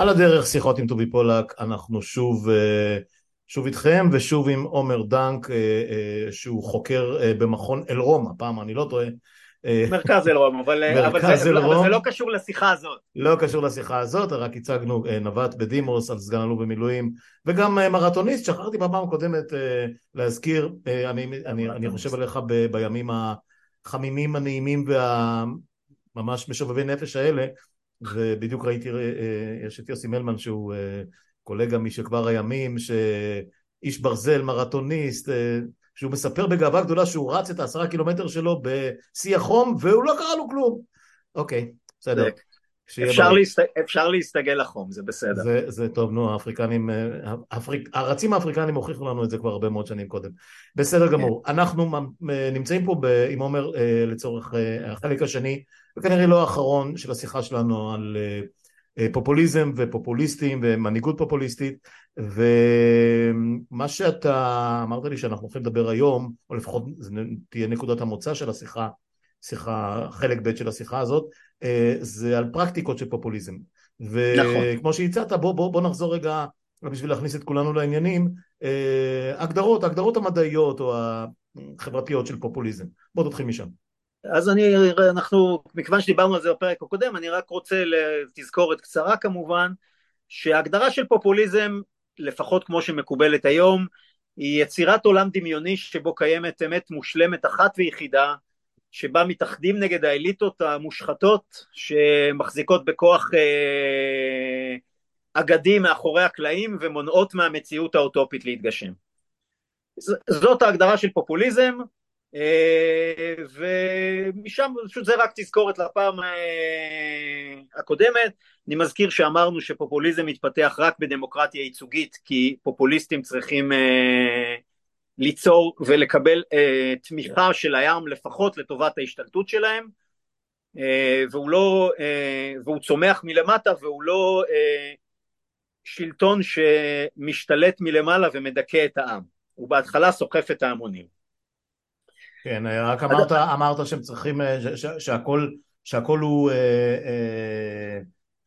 על הדרך שיחות עם טובי פולק, אנחנו שוב, אה, שוב איתכם ושוב עם עומר דנק אה, אה, שהוא חוקר במכון אלרום, הפעם אני לא טועה. מרכז אלרום, אבל, אבל, זה, אלרום. אבל זה לא קשור לשיחה הזאת. לא קשור לשיחה הזאת, רק הצגנו נווט בדימוס על סגן אלוף במילואים וגם מרתוניסט, שכחתי בפעם הקודמת להזכיר, אני, אני, אני חושב עליך ב, בימים החמימים, הנעימים והממש משובבי נפש האלה, ובדיוק ראיתי, אה, אה, יש את יוסי מלמן שהוא אה, קולגה משכבר הימים, שאיש ברזל, מרתוניסט, שהוא מספר בגאווה גדולה שהוא רץ את העשרה קילומטר שלו בשיא החום והוא לא קרה לו כלום. אוקיי, בסדר. אפשר, להסת... אפשר להסתגל לחום, זה בסדר. זה, זה טוב, נו, האפריקנים, האפריק... הרצים האפריקנים הוכיחו לנו את זה כבר הרבה מאוד שנים קודם. בסדר גמור. אנחנו נמצאים פה ב... עם עומר לצורך החלק השני וכנראה לא האחרון של השיחה שלנו על אה, אה, פופוליזם ופופוליסטים ומנהיגות פופוליסטית ומה שאתה אמרת לי שאנחנו הולכים לדבר היום או לפחות זו תהיה נקודת המוצא של השיחה שיחה, חלק ב' של השיחה הזאת, אה, זה על פרקטיקות של פופוליזם. וכמו נכון. שהצעת, בוא, בוא, בוא נחזור רגע, בשביל להכניס את כולנו לעניינים, הגדרות, הגדרות המדעיות או החברתיות של פופוליזם. בוא תתחיל משם. אז אני, אנחנו, מכיוון שדיברנו על זה בפרק הקודם, אני רק רוצה לתזכורת קצרה כמובן, שההגדרה של פופוליזם, לפחות כמו שמקובלת היום, היא יצירת עולם דמיוני שבו קיימת אמת מושלמת אחת ויחידה, שבה מתאחדים נגד האליטות המושחתות שמחזיקות בכוח אה, אגדי מאחורי הקלעים ומונעות מהמציאות האוטופית להתגשם. זאת ההגדרה של פופוליזם, ומשם פשוט זה רק תזכורת לפעם אה, הקודמת. אני מזכיר שאמרנו שפופוליזם מתפתח רק בדמוקרטיה ייצוגית כי פופוליסטים צריכים אה, ליצור ולקבל תמיכה של הים לפחות לטובת ההשתלטות שלהם. והוא לא והוא צומח מלמטה והוא לא שלטון שמשתלט מלמעלה ומדכא את העם. הוא בהתחלה סוחף את ההמונים כן, רק אמרת, אמרת שהם צריכים, אה, שהכל, שהכל הוא, אה, אה,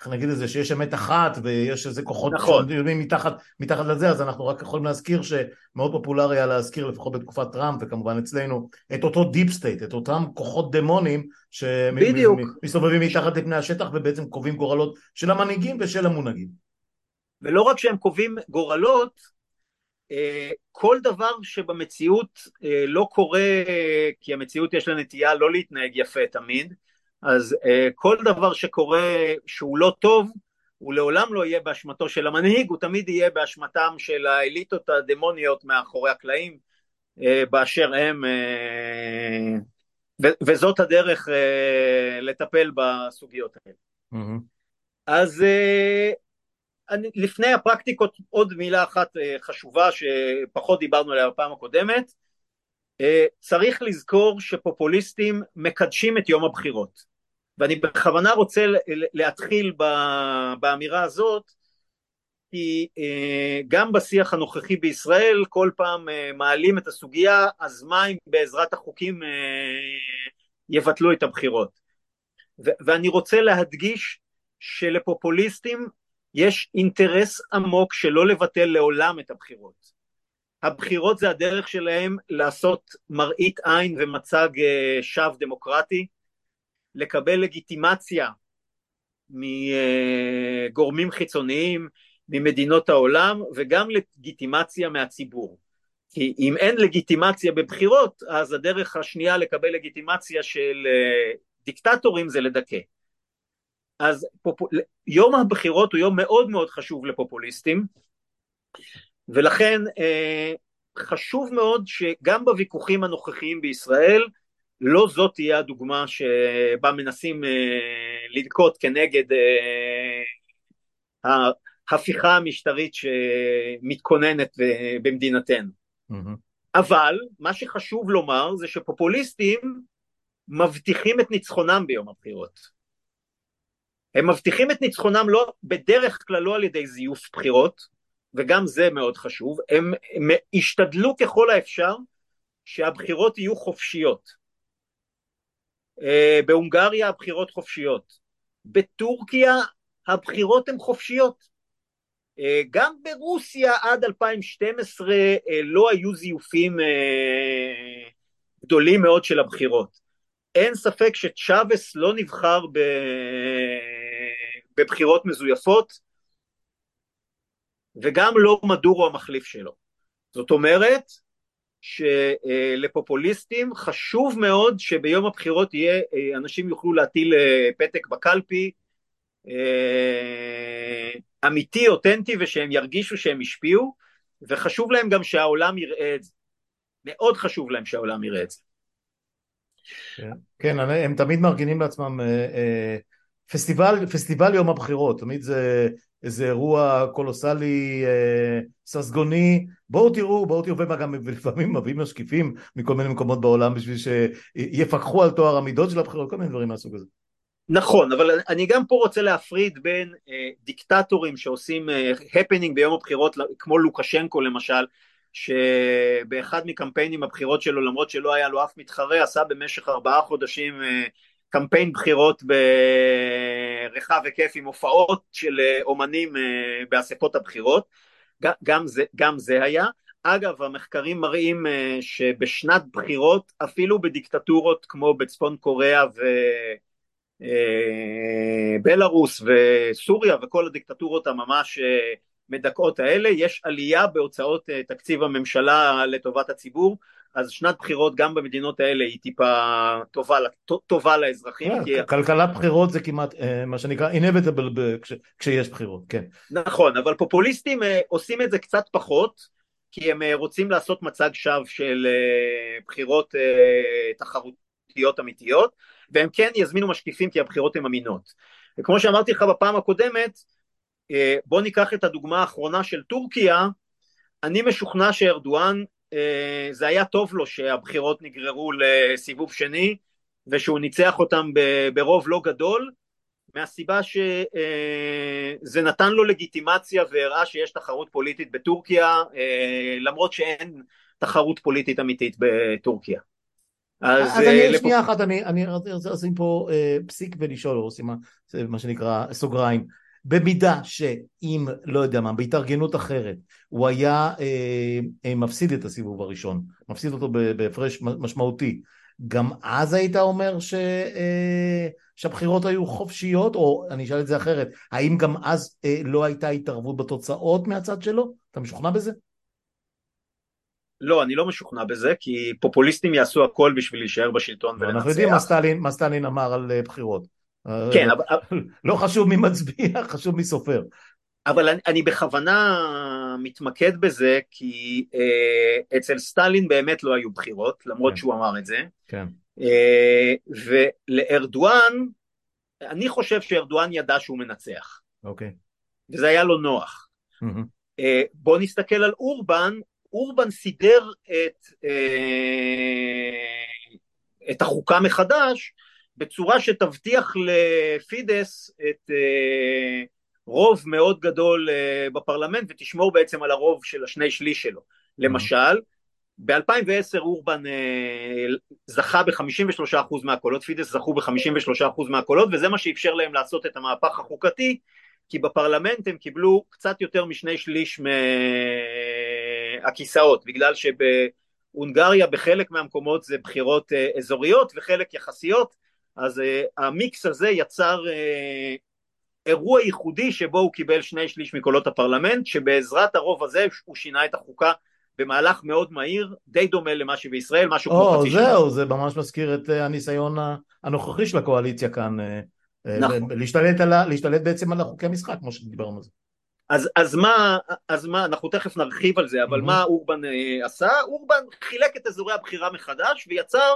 איך נגיד את זה, שיש אמת אחת ויש איזה כוחות נכון. שיודעים מתחת, מתחת לזה, אז אנחנו רק יכולים להזכיר שמאוד פופולרי היה להזכיר, לפחות בתקופת טראמפ וכמובן אצלנו, את אותו deep state, את אותם כוחות דמונים שמסתובבים מתחת לפני השטח ובעצם קובעים גורלות של המנהיגים ושל המונהגים. ולא רק שהם קובעים גורלות, אה, כל דבר שבמציאות אה, לא קורה, כי המציאות יש לה נטייה לא להתנהג יפה תמיד, אז אה, כל דבר שקורה שהוא לא טוב, הוא לעולם לא יהיה באשמתו של המנהיג, הוא תמיד יהיה באשמתם של האליטות הדמוניות מאחורי הקלעים באשר הם, וזאת הדרך לטפל בסוגיות האלה. Mm-hmm. אז אני, לפני הפרקטיקות עוד מילה אחת אה, חשובה שפחות דיברנו עליה בפעם הקודמת. אה, צריך לזכור שפופוליסטים מקדשים את יום הבחירות. ואני בכוונה רוצה להתחיל באמירה הזאת כי אה, גם בשיח הנוכחי בישראל כל פעם מעלים את הסוגיה אז מה אם בעזרת החוקים יבטלו את הבחירות? ואני רוצה להדגיש שלפופוליסטים יש אינטרס עמוק שלא לבטל לעולם את הבחירות. הבחירות זה הדרך שלהם לעשות מראית עין ומצג אה, שווא דמוקרטי, לקבל לגיטימציה מגורמים חיצוניים, ממדינות העולם, וגם לגיטימציה מהציבור. כי אם אין לגיטימציה בבחירות, אז הדרך השנייה לקבל לגיטימציה של אה, דיקטטורים זה לדכא. אז פופ... יום הבחירות הוא יום מאוד מאוד חשוב לפופוליסטים ולכן אה, חשוב מאוד שגם בוויכוחים הנוכחיים בישראל לא זאת תהיה הדוגמה שבה מנסים אה, לנקוט כנגד אה, ההפיכה המשטרית שמתכוננת במדינתנו. Mm-hmm. אבל מה שחשוב לומר זה שפופוליסטים מבטיחים את ניצחונם ביום הבחירות. הם מבטיחים את ניצחונם לא, בדרך כלל לא על ידי זיוף בחירות, וגם זה מאוד חשוב, הם, הם השתדלו ככל האפשר שהבחירות יהיו חופשיות. Uh, בהונגריה הבחירות חופשיות. בטורקיה הבחירות הן חופשיות. אה, גם ברוסיה עד 2012 אה, לא היו זיופים אה, גדולים מאוד של הבחירות. אין ספק שצ'אבס לא נבחר בבחירות מזויפות, וגם לא מדורו המחליף שלו. זאת אומרת שלפופוליסטים חשוב מאוד שביום הבחירות יהיה, אנשים יוכלו להטיל פתק בקלפי אמיתי, אותנטי, ושהם ירגישו שהם השפיעו, וחשוב להם גם שהעולם יראה את זה. מאוד חשוב להם שהעולם יראה את זה. כן, כן הם תמיד מארגנים לעצמם אה, אה, פסטיבל, פסטיבל יום הבחירות, תמיד זה איזה אירוע קולוסלי, אה, ססגוני, בואו תראו, בואו תראו, וגם לפעמים מביאים משקיפים מכל מיני מקומות בעולם בשביל שיפקחו על טוהר המידות של הבחירות, כל מיני דברים מהסוג הזה. נכון, אבל אני גם פה רוצה להפריד בין אה, דיקטטורים שעושים אה, הפנינג ביום הבחירות, כמו לוקשנקו למשל, שבאחד מקמפיינים הבחירות שלו, למרות שלא היה לו אף מתחרה, עשה במשך ארבעה חודשים אה, קמפיין בחירות ברחב היקף עם הופעות של אה, אומנים אה, באספות הבחירות, גם זה, גם זה היה. אגב, המחקרים מראים אה, שבשנת בחירות, אפילו בדיקטטורות כמו בצפון קוריאה ו... אה, בלארוס וסוריה וכל הדיקטטורות הממש מדכאות האלה, יש עלייה בהוצאות תקציב הממשלה לטובת הציבור, אז שנת בחירות גם במדינות האלה היא טיפה טובה, טובה לאזרחים. כי... כלכלת בחירות זה כמעט מה שנקרא inevitable כשיש בחירות, כן. נכון, אבל פופוליסטים עושים את זה קצת פחות, כי הם רוצים לעשות מצג שווא של בחירות תחרותיות אמיתיות, והם כן יזמינו משקיפים כי הבחירות הן אמינות. וכמו שאמרתי לך בפעם הקודמת, אה, בוא ניקח את הדוגמה האחרונה של טורקיה, אני משוכנע שארדואן, אה, זה היה טוב לו שהבחירות נגררו לסיבוב שני, ושהוא ניצח אותם ברוב לא גדול, מהסיבה שזה אה, נתן לו לגיטימציה והראה שיש תחרות פוליטית בטורקיה, למרות שאין תחרות פוליטית אמיתית בטורקיה. אז, אז אני, לפ... שנייה אחת, אני, אני רוצה לשים פה אה, פסיק ולשאול, או מה, מה שנקרא סוגריים. במידה שאם, לא יודע מה, בהתארגנות אחרת, הוא היה אה, אה, מפסיד את הסיבוב הראשון, מפסיד אותו בהפרש משמעותי, גם אז היית אומר ש, אה, שהבחירות היו חופשיות, או אני אשאל את זה אחרת, האם גם אז אה, לא הייתה התערבות בתוצאות מהצד שלו? אתה משוכנע בזה? לא, אני לא משוכנע בזה, כי פופוליסטים יעשו הכל בשביל להישאר בשלטון ולנצח. אנחנו יודעים מה סטלין אמר על אה, בחירות. כן, אבל... לא חשוב מי מצביע, חשוב מי סופר. אבל אני, אני בכוונה מתמקד בזה, כי אה, אצל סטלין באמת לא היו בחירות, למרות כן. שהוא אמר את זה. כן. אה, ולארדואן, אני חושב שארדואן ידע שהוא מנצח. אוקיי. וזה היה לו נוח. Mm-hmm. אה, בוא נסתכל על אורבן, אורבן סידר את, אה, את החוקה מחדש בצורה שתבטיח לפידס את אה, רוב מאוד גדול אה, בפרלמנט ותשמור בעצם על הרוב של השני שליש שלו. למשל, ב-2010 אורבן זכה ב-53% מהקולות, פידס זכו ב-53% מהקולות, וזה מה שאפשר להם לעשות את המהפך החוקתי, כי בפרלמנט הם קיבלו קצת יותר משני שליש הכיסאות, בגלל שבהונגריה בחלק מהמקומות זה בחירות אה, אזוריות וחלק יחסיות, אז אה, המיקס הזה יצר אה, אירוע ייחודי שבו הוא קיבל שני שליש מקולות הפרלמנט, שבעזרת הרוב הזה הוא שינה את החוקה במהלך מאוד מהיר, די דומה למה שבישראל, משהו כמו חצי שנה. זהו, זה ממש מזכיר את הניסיון הנוכחי של הקואליציה כאן, נכון. להשתלט, על, להשתלט בעצם על החוקי המשחק, כמו שדיברנו על זה. אז, אז, מה, אז מה, אנחנו תכף נרחיב על זה, אבל mm-hmm. מה אורבן אה, עשה? אורבן חילק את אזורי הבחירה מחדש ויצר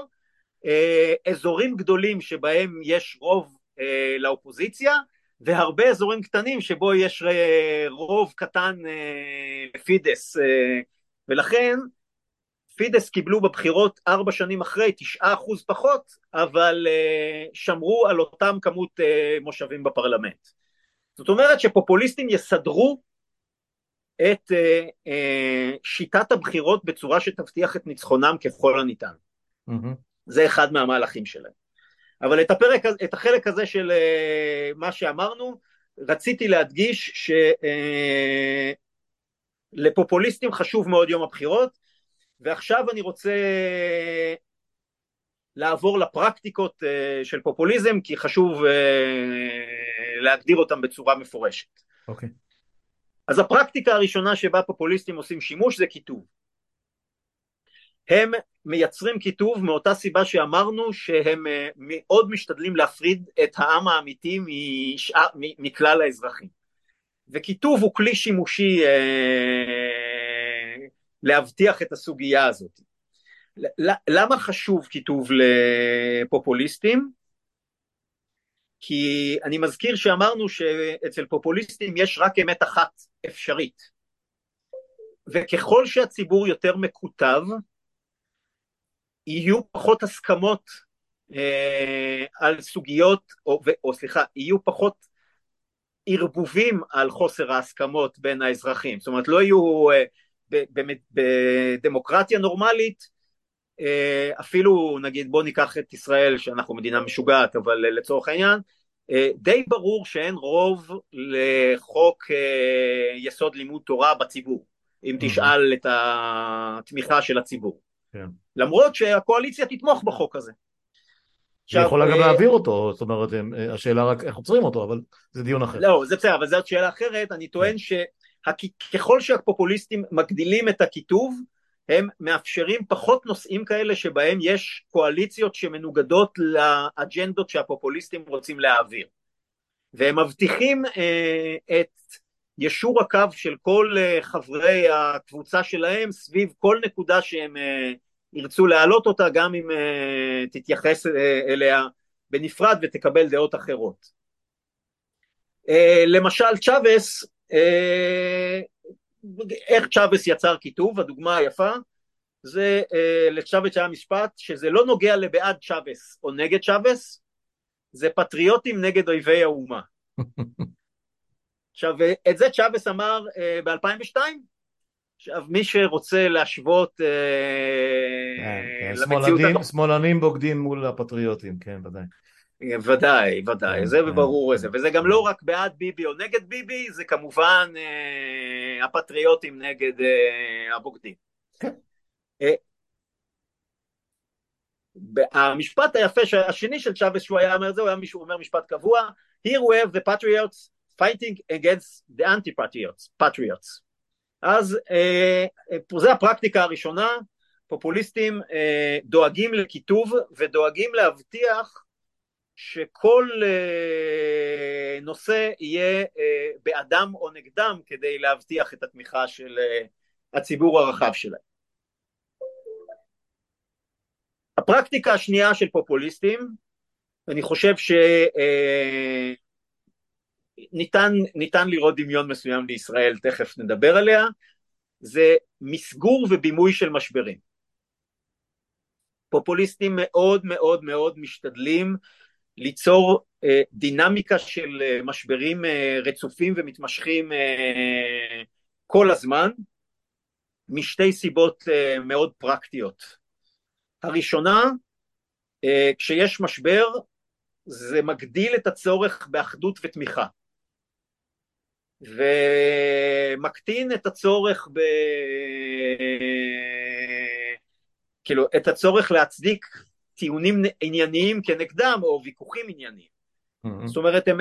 אזורים גדולים שבהם יש רוב אה, לאופוזיציה, והרבה אזורים קטנים שבו יש אה, רוב קטן אה, לפידס, אה, ולכן פידס קיבלו בבחירות ארבע שנים אחרי תשעה אחוז פחות, אבל אה, שמרו על אותם כמות אה, מושבים בפרלמנט. זאת אומרת שפופוליסטים יסדרו את אה, אה, שיטת הבחירות בצורה שתבטיח את ניצחונם ככל הניתן. Mm-hmm. זה אחד מהמהלכים שלהם. אבל את, הפרק, את החלק הזה של אה, מה שאמרנו, רציתי להדגיש שלפופוליסטים חשוב מאוד יום הבחירות, ועכשיו אני רוצה לעבור לפרקטיקות של פופוליזם, כי חשוב להגדיר אותם בצורה מפורשת. אוקיי. Okay. אז הפרקטיקה הראשונה שבה פופוליסטים עושים שימוש זה כיתוב. הם מייצרים כיתוב מאותה סיבה שאמרנו שהם אה, מאוד משתדלים להפריד את העם האמיתי משאר, מכלל האזרחים. וכיתוב הוא כלי שימושי אה, להבטיח את הסוגיה הזאת. למה חשוב כיתוב לפופוליסטים? כי אני מזכיר שאמרנו שאצל פופוליסטים יש רק אמת אחת אפשרית. וככל שהציבור יותר מקוטב, יהיו פחות הסכמות אה, על סוגיות, או, או סליחה, יהיו פחות ערבובים על חוסר ההסכמות בין האזרחים. זאת אומרת, לא יהיו אה, בדמוקרטיה נורמלית, אה, אפילו נגיד בוא ניקח את ישראל שאנחנו מדינה משוגעת אבל לצורך העניין אה, די ברור שאין רוב לחוק אה, יסוד לימוד תורה בציבור אם תשאל את התמיכה של הציבור כן. למרות שהקואליציה תתמוך בחוק הזה היא יכולה גם להעביר אותו, זאת אומרת, השאלה רק איך עוצרים אותו, אבל זה דיון אחר. לא, זה בסדר, אבל זאת שאלה אחרת, אני טוען כן. שככל שהפופוליסטים מגדילים את הקיטוב, הם מאפשרים פחות נושאים כאלה שבהם יש קואליציות שמנוגדות לאג'נדות שהפופוליסטים רוצים להעביר. והם מבטיחים אה, את ישור הקו של כל אה, חברי הקבוצה שלהם סביב כל נקודה שהם אה, ירצו להעלות אותה, גם אם אה, תתייחס אה, אליה בנפרד ותקבל דעות אחרות. אה, למשל צ'אבס אה, איך צ'אבס יצר כיתוב, הדוגמה היפה זה אה, לצ'אבס היה משפט שזה לא נוגע לבעד צ'אבס או נגד צ'אבס, זה פטריוטים נגד אויבי האומה. עכשיו את זה צ'אבס אמר אה, ב-2002, עכשיו מי שרוצה להשוות אה, כן, כן, למציאות... שמאלנים בוגדים מול הפטריוטים, כן ודאי. ודאי, ודאי, כן, זה. ברור איזה, וזה גם לא רק בעד ביבי או נגד ביבי, זה כמובן אה, הפטריוטים נגד אה, הבוגדים. אה, המשפט היפה השני של צ'אבס שהוא היה אומר זה, הוא היה מישהו אומר משפט קבוע, here we have the patriots fighting against the anti-patriots, patriots. אז אה, אה זו הפרקטיקה הראשונה, פופוליסטים אה, דואגים לכיתוב ודואגים להבטיח שכל אה, נושא יהיה אה, בעדם או נגדם כדי להבטיח את התמיכה של אה, הציבור הרחב שלהם. הפרקטיקה השנייה של פופוליסטים, אני חושב שניתן ניתן לראות דמיון מסוים לישראל, תכף נדבר עליה, זה מסגור ובימוי של משברים. פופוליסטים מאוד מאוד מאוד משתדלים ליצור אה, דינמיקה של אה, משברים אה, רצופים ומתמשכים כל הזמן, משתי סיבות מאוד פרקטיות. הראשונה, כשיש משבר, זה מגדיל את הצורך באחדות ותמיכה. ומקטין את הצורך ב... כאילו, את הצורך להצדיק טיעונים ענייניים כנגדם או ויכוחים ענייניים. Mm-hmm. זאת אומרת הם,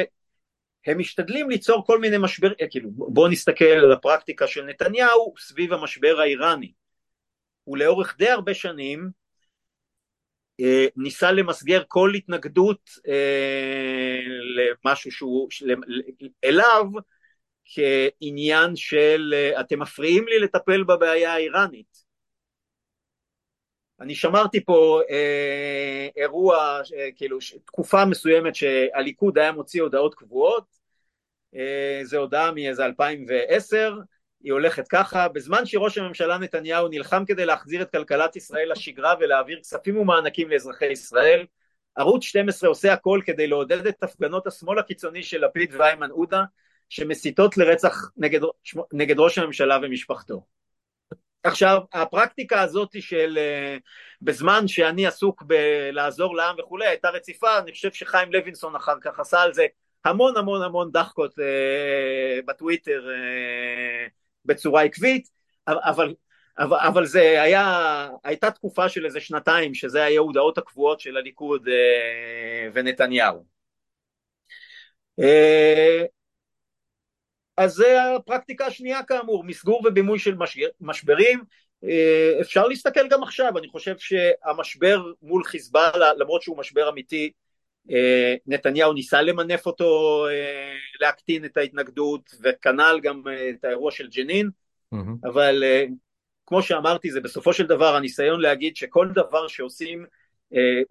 הם משתדלים ליצור כל מיני משבר, אה, כאילו בואו נסתכל על הפרקטיקה של נתניהו סביב המשבר האיראני. הוא לאורך די הרבה שנים אה, ניסה למסגר כל התנגדות אה, למשהו שהוא, של, אליו כעניין של אה, אתם מפריעים לי לטפל בבעיה האיראנית. אני שמרתי פה אה, אירוע, אה, כאילו תקופה מסוימת שהליכוד היה מוציא הודעות קבועות, אה, זו הודעה מאיזה 2010, היא הולכת ככה, בזמן שראש הממשלה נתניהו נלחם כדי להחזיר את כלכלת ישראל לשגרה ולהעביר כספים ומענקים לאזרחי ישראל, ערוץ 12 עושה הכל כדי לעודד את הפגנות השמאל הקיצוני של לפיד ואיימן עודה שמסיתות לרצח נגד, נגד ראש הממשלה ומשפחתו. עכשיו הפרקטיקה הזאת של אה, בזמן שאני עסוק בלעזור לעם וכולי הייתה רציפה אני חושב שחיים לוינסון אחר כך עשה על זה המון המון המון דחקות אה, בטוויטר אה, בצורה עקבית, אבל, אבל, אבל זה היה, הייתה תקופה של איזה שנתיים שזה היה הודעות הקבועות של הליכוד אה, ונתניהו. אה, אז זה הפרקטיקה השנייה כאמור, מסגור ובימוי של משברים, אה, אפשר להסתכל גם עכשיו, אני חושב שהמשבר מול חיזבאללה, למרות שהוא משבר אמיתי, אה, נתניהו ניסה למנף אותו אה, להקטין את ההתנגדות וכנ"ל גם את האירוע של ג'נין, mm-hmm. אבל כמו שאמרתי זה בסופו של דבר הניסיון להגיד שכל דבר שעושים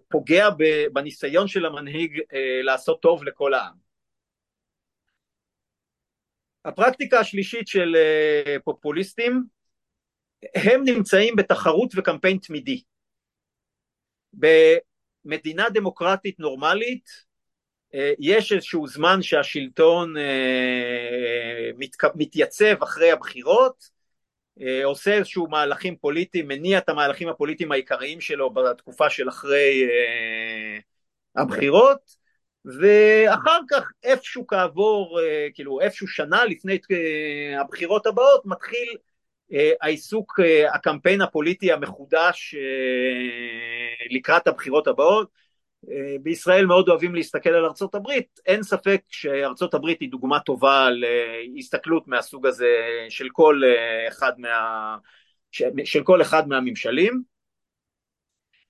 פוגע בניסיון של המנהיג לעשות טוב לכל העם. הפרקטיקה השלישית של פופוליסטים הם נמצאים בתחרות וקמפיין תמידי. במדינה דמוקרטית נורמלית אה, יש איזשהו זמן שהשלטון אה, מתייצב אחרי הבחירות, אה, עושה איזשהו מהלכים פוליטיים, מניע את המהלכים הפוליטיים העיקריים שלו בתקופה של אחרי הבחירות, ואחר כך איפשהו כעבור, כאילו איפשהו שנה לפני הבחירות הבאות מתחיל אה, העיסוק, אה, הקמפיין הפוליטי המחודש אה, לקראת הבחירות הבאות. בישראל מאוד אוהבים להסתכל על ארצות הברית, אין ספק שארצות הברית היא דוגמה טובה להסתכלות מהסוג הזה של כל אחד, מה, של כל אחד מהממשלים.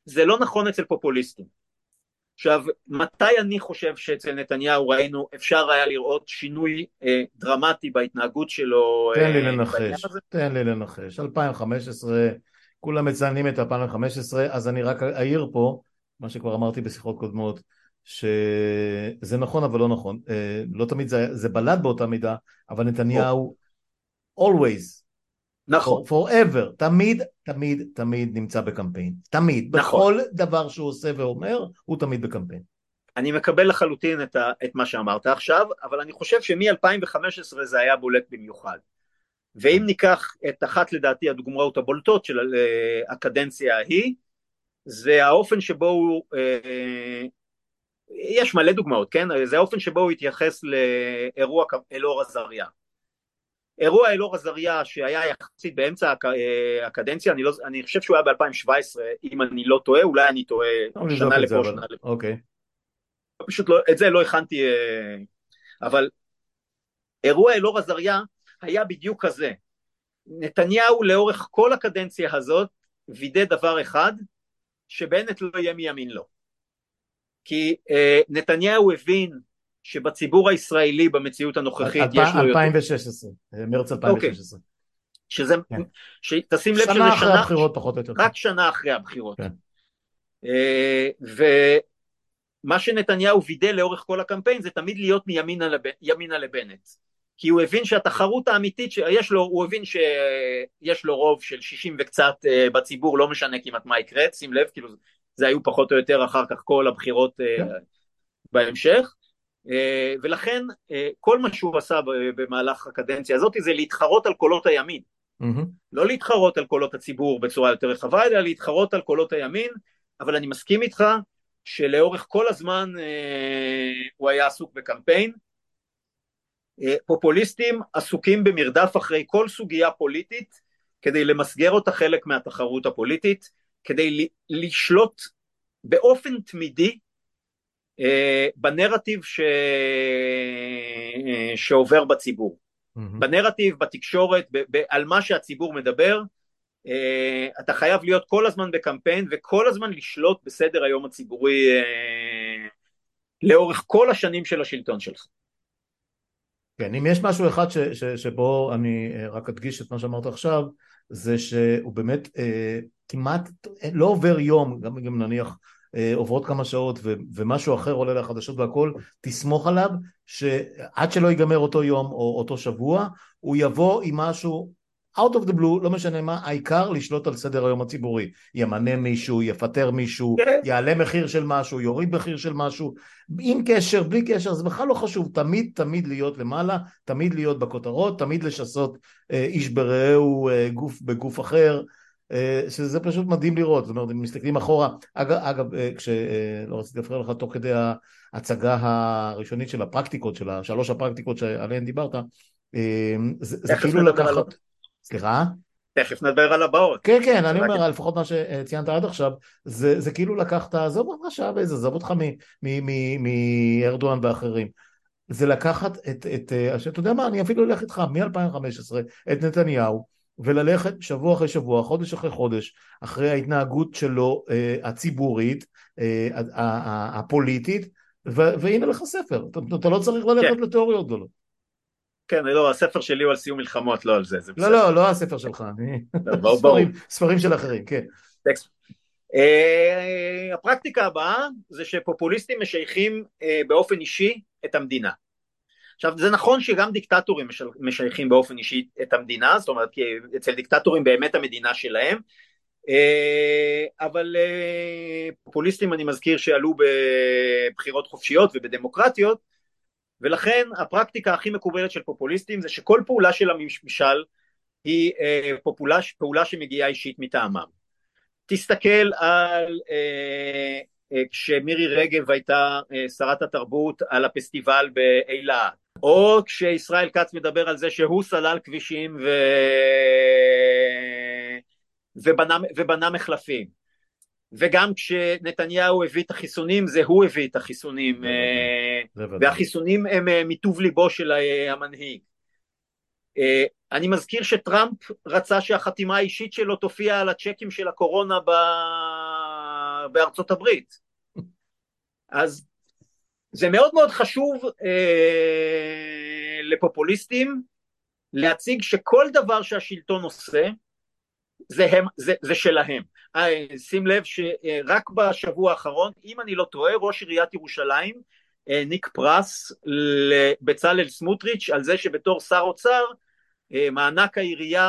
זה לא נכון אצל פופוליסטים. עכשיו, מתי אני חושב שאצל נתניהו ראינו, אפשר היה לראות שינוי אה, דרמטי בהתנהגות שלו? תן לי אה, לנחש, תן לי לנחש. 2015, כולם מציינים את 2015, אז אני רק אעיר פה, מה שכבר אמרתי בשיחות קודמות, שזה נכון אבל לא נכון. אה, לא תמיד זה, זה בלט באותה מידה, אבל נתניהו, always, נכון. forever, תמיד, תמיד, תמיד נמצא בקמפיין. תמיד. נכון. בכל דבר שהוא עושה ואומר, הוא תמיד בקמפיין. אני מקבל לחלוטין את, ה, את מה שאמרת עכשיו, אבל אני חושב שמ-2015 זה היה בולט במיוחד. ואם ניקח את אחת לדעתי הדוגמאות הבולטות של אה, הקדנציה ההיא, זה האופן שבו הוא, אה, יש מלא דוגמאות, כן? זה האופן שבו הוא התייחס לאירוע אלאור עזריה. אירוע אלאור עזריה שהיה יחסית באמצע אה, הקדנציה, אני, לא, אני חושב שהוא היה ב-2017, אם אני לא טועה, אולי אני טועה שנה לפה, שנה לפה. אוקיי. פשוט לא, את זה לא הכנתי, אה, אבל אירוע אלאור עזריה היה בדיוק כזה. נתניהו לאורך כל הקדנציה הזאת וידא דבר אחד, שבנט לא יהיה מימין לו. כי אה, נתניהו הבין שבציבור הישראלי במציאות הנוכחית יש לו יותר... 2016, מרץ 2016. אוקיי. שזה, כן. שתשים לב שזה שנה אחרי הבחירות פחות או יותר. רק שנה אחרי הבחירות. כן. אה, ומה שנתניהו וידא לאורך כל הקמפיין זה תמיד להיות מימינה לב... לבנט. כי הוא הבין שהתחרות האמיתית שיש לו, הוא הבין שיש לו רוב של 60 וקצת אה, בציבור, לא משנה כמעט מה יקרה, שים לב, כאילו זה היו פחות או יותר אחר כך כל הבחירות אה, כן. בהמשך. אה, ולכן אה, כל מה שהוא עשה במהלך הקדנציה הזאת זה להתחרות על קולות הימין. Mm-hmm. לא להתחרות על קולות הציבור בצורה יותר רחבה, אלא להתחרות על קולות הימין, אבל אני מסכים איתך שלאורך כל הזמן אה, הוא היה עסוק בקמפיין. פופוליסטים עסוקים במרדף אחרי כל סוגיה פוליטית כדי למסגר אותה חלק מהתחרות הפוליטית, כדי לשלוט באופן תמידי בנרטיב ש... אה, שעובר בציבור. Mm-hmm. בנרטיב, בתקשורת, ב... ב... על מה שהציבור מדבר, אה, אתה חייב להיות כל הזמן בקמפיין וכל הזמן לשלוט בסדר היום הציבורי לאורך כל השנים של השלטון שלך. כן, אם יש משהו אחד ש, ש, שבו אני רק אדגיש את מה שאמרת עכשיו, זה שהוא באמת אה, כמעט לא עובר יום, גם, גם נניח אה, עוברות כמה שעות ו- ומשהו אחר עולה לחדשות והכל, תסמוך עליו שעד שלא ייגמר אותו יום או אותו שבוע, הוא יבוא עם משהו out of the blue, לא משנה מה, העיקר לשלוט על סדר היום הציבורי. ימנה מישהו, יפטר מישהו, כן. יעלה מחיר של משהו, יוריד מחיר של משהו, עם קשר, בלי קשר, זה בכלל לא חשוב, תמיד תמיד להיות למעלה, תמיד להיות בכותרות, תמיד לשסות אה, איש ברעהו, אה, גוף בגוף אחר, שזה פשוט מדהים לראות, זאת אומרת, אם מסתכלים אחורה, אגב, אגב כש... לא רציתי להפריע לך תוך כדי ההצגה הראשונית של הפרקטיקות, של השלוש הפרקטיקות שעליהן דיברת, זה, זה כאילו לקחת... סליחה? תכף נדבר על הבאות. כן, כן, אני אומר, לפחות מה שציינת עד עכשיו, זה, זה כאילו לקחת, עזוב אותך שעה ואיזה, עזוב אותך מארדואן ואחרים. זה לקחת את, את, אתה יודע מה, אני אפילו אלך איתך מ-2015, את נתניהו, וללכת שבוע אחרי שבוע, חודש אחרי חודש, אחרי ההתנהגות שלו הציבורית, הפוליטית, והנה לך ספר, אתה, אתה לא צריך ללכת כן. לתיאוריות גדולות. כן, לא, הספר שלי הוא על סיום מלחמות, לא על זה, זה בסדר. לא, לא, לא הספר שלך, אני... לא, ספרים, ספרים של אחרים, כן. Uh, הפרקטיקה הבאה זה שפופוליסטים משייכים uh, באופן אישי את המדינה. עכשיו זה נכון שגם דיקטטורים משייכים באופן אישי את המדינה, זאת אומרת כי אצל דיקטטורים באמת המדינה שלהם, uh, אבל uh, פופוליסטים אני מזכיר שעלו בבחירות חופשיות ובדמוקרטיות, ולכן הפרקטיקה הכי מקובלת של פופוליסטים זה שכל פעולה של הממשל היא אה, פופולה, פעולה שמגיעה אישית מטעמם. תסתכל על אה, אה, כשמירי רגב הייתה אה, שרת התרבות על הפסטיבל באילת, או כשישראל כץ מדבר על זה שהוא סלל כבישים ו... ובנה, ובנה מחלפים. וגם כשנתניהו הביא את החיסונים זה הוא הביא את החיסונים אה, והחיסונים הם אה, מטוב ליבו של אה, המנהיג. אני מזכיר שטראמפ רצה שהחתימה האישית שלו תופיע על הצ'קים של הקורונה ב... בארצות הברית. אז זה מאוד מאוד חשוב אה, לפופוליסטים להציג שכל דבר שהשלטון עושה זה, הם, זה, זה שלהם. אה, שים לב שרק בשבוע האחרון, אם אני לא טועה, ראש עיריית ירושלים העניק פרס לבצלאל סמוטריץ' על זה שבתור שר אוצר אה, מענק העירייה,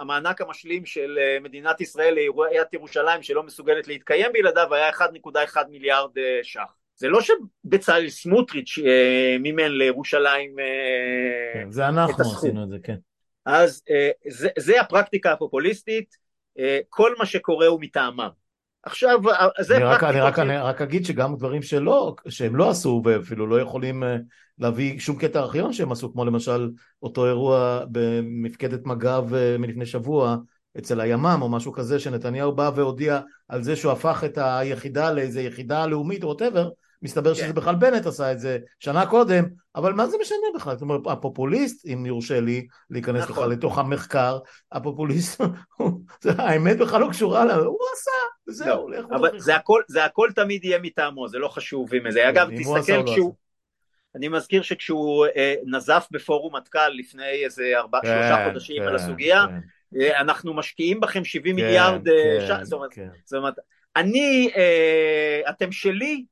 המענק המשלים של אה, מדינת ישראל לעיריית ירושלים שלא מסוגלת להתקיים בלעדיו היה 1.1 מיליארד ש"ח. זה לא שבצלאל סמוטריץ' מימן לירושלים כן, זה אנחנו עשינו את זה, כן. אז זה, זה הפרקטיקה הפופוליסטית אה, כל מה שקורה הוא מטעמם. עכשיו, אה, זה אני רק, אני רק, אני רק אגיד שגם דברים שלא, שהם לא עשו ואפילו לא יכולים אה, להביא שום קטע ארכיון שהם עשו, כמו למשל אותו אירוע במפקדת מג"ב מלפני שבוע אצל הימ"מ או משהו כזה, שנתניהו בא והודיע על זה שהוא הפך את היחידה לאיזה יחידה לאומית או ווטאבר, מסתבר שזה כן. בכלל בנט עשה את זה שנה קודם, אבל מה זה משנה בכלל? זאת אומרת, הפופוליסט, אם יורשה לי להיכנס לך נכון. לתוך המחקר, הפופוליסט, האמת בכלל לא קשורה לה, הוא עשה, זהו, לך אבל זה הכל, זה הכל תמיד יהיה מטעמו, זה לא חשוב אם זה. אגב, תסתכל לא כשהוא... אני מזכיר שכשהוא אה, נזף בפורום מטכ"ל לפני איזה ארבעה, כן, שלושה חודשים כן, על הסוגיה, כן. אה, אנחנו משקיעים בכם 70 כן, מיליארד אה, כן, ש"ח, זאת, כן. זאת אומרת, אני, אה, אתם שלי,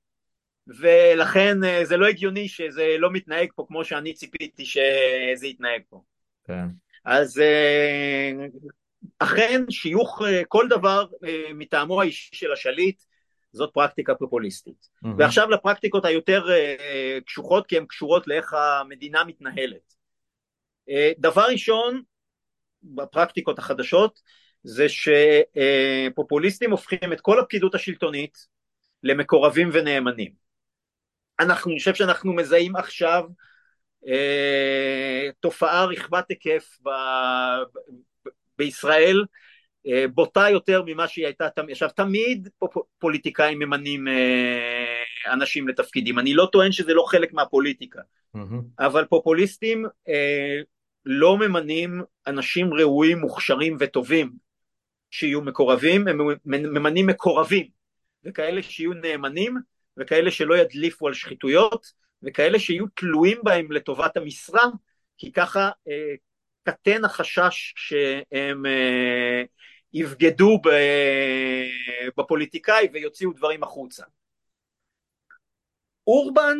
ולכן אה, זה לא הגיוני שזה לא מתנהג פה כמו שאני ציפיתי שזה יתנהג פה. כן. אז אה, אכן שיוך אה, כל דבר מטעמו האישי של השליט זאת פרקטיקה פופוליסטית. Mm-hmm. ועכשיו לפרקטיקות היותר קשוחות כי הן קשורות לאיך המדינה מתנהלת. דבר ראשון בפרקטיקות החדשות זה שפופוליסטים הופכים את כל הפקידות השלטונית למקורבים ונאמנים. אנחנו, אני חושב שאנחנו מזהים עכשיו אה, תופעה רחבת היקף ב, ב, בישראל, אה, בוטה יותר ממה שהיא הייתה, עכשיו תמיד פוליטיקאים ממנים אה, אנשים לתפקידים, אני לא טוען שזה לא חלק מהפוליטיקה, mm-hmm. אבל פופוליסטים אה, לא ממנים אנשים ראויים, מוכשרים וטובים שיהיו מקורבים, הם ממנים מקורבים, וכאלה שיהיו נאמנים וכאלה שלא ידליפו על שחיתויות, וכאלה שיהיו תלויים בהם לטובת המשרה, כי ככה אה, קטן החשש שהם אה, יבגדו ב, בפוליטיקאי ויוציאו דברים החוצה. אורבן,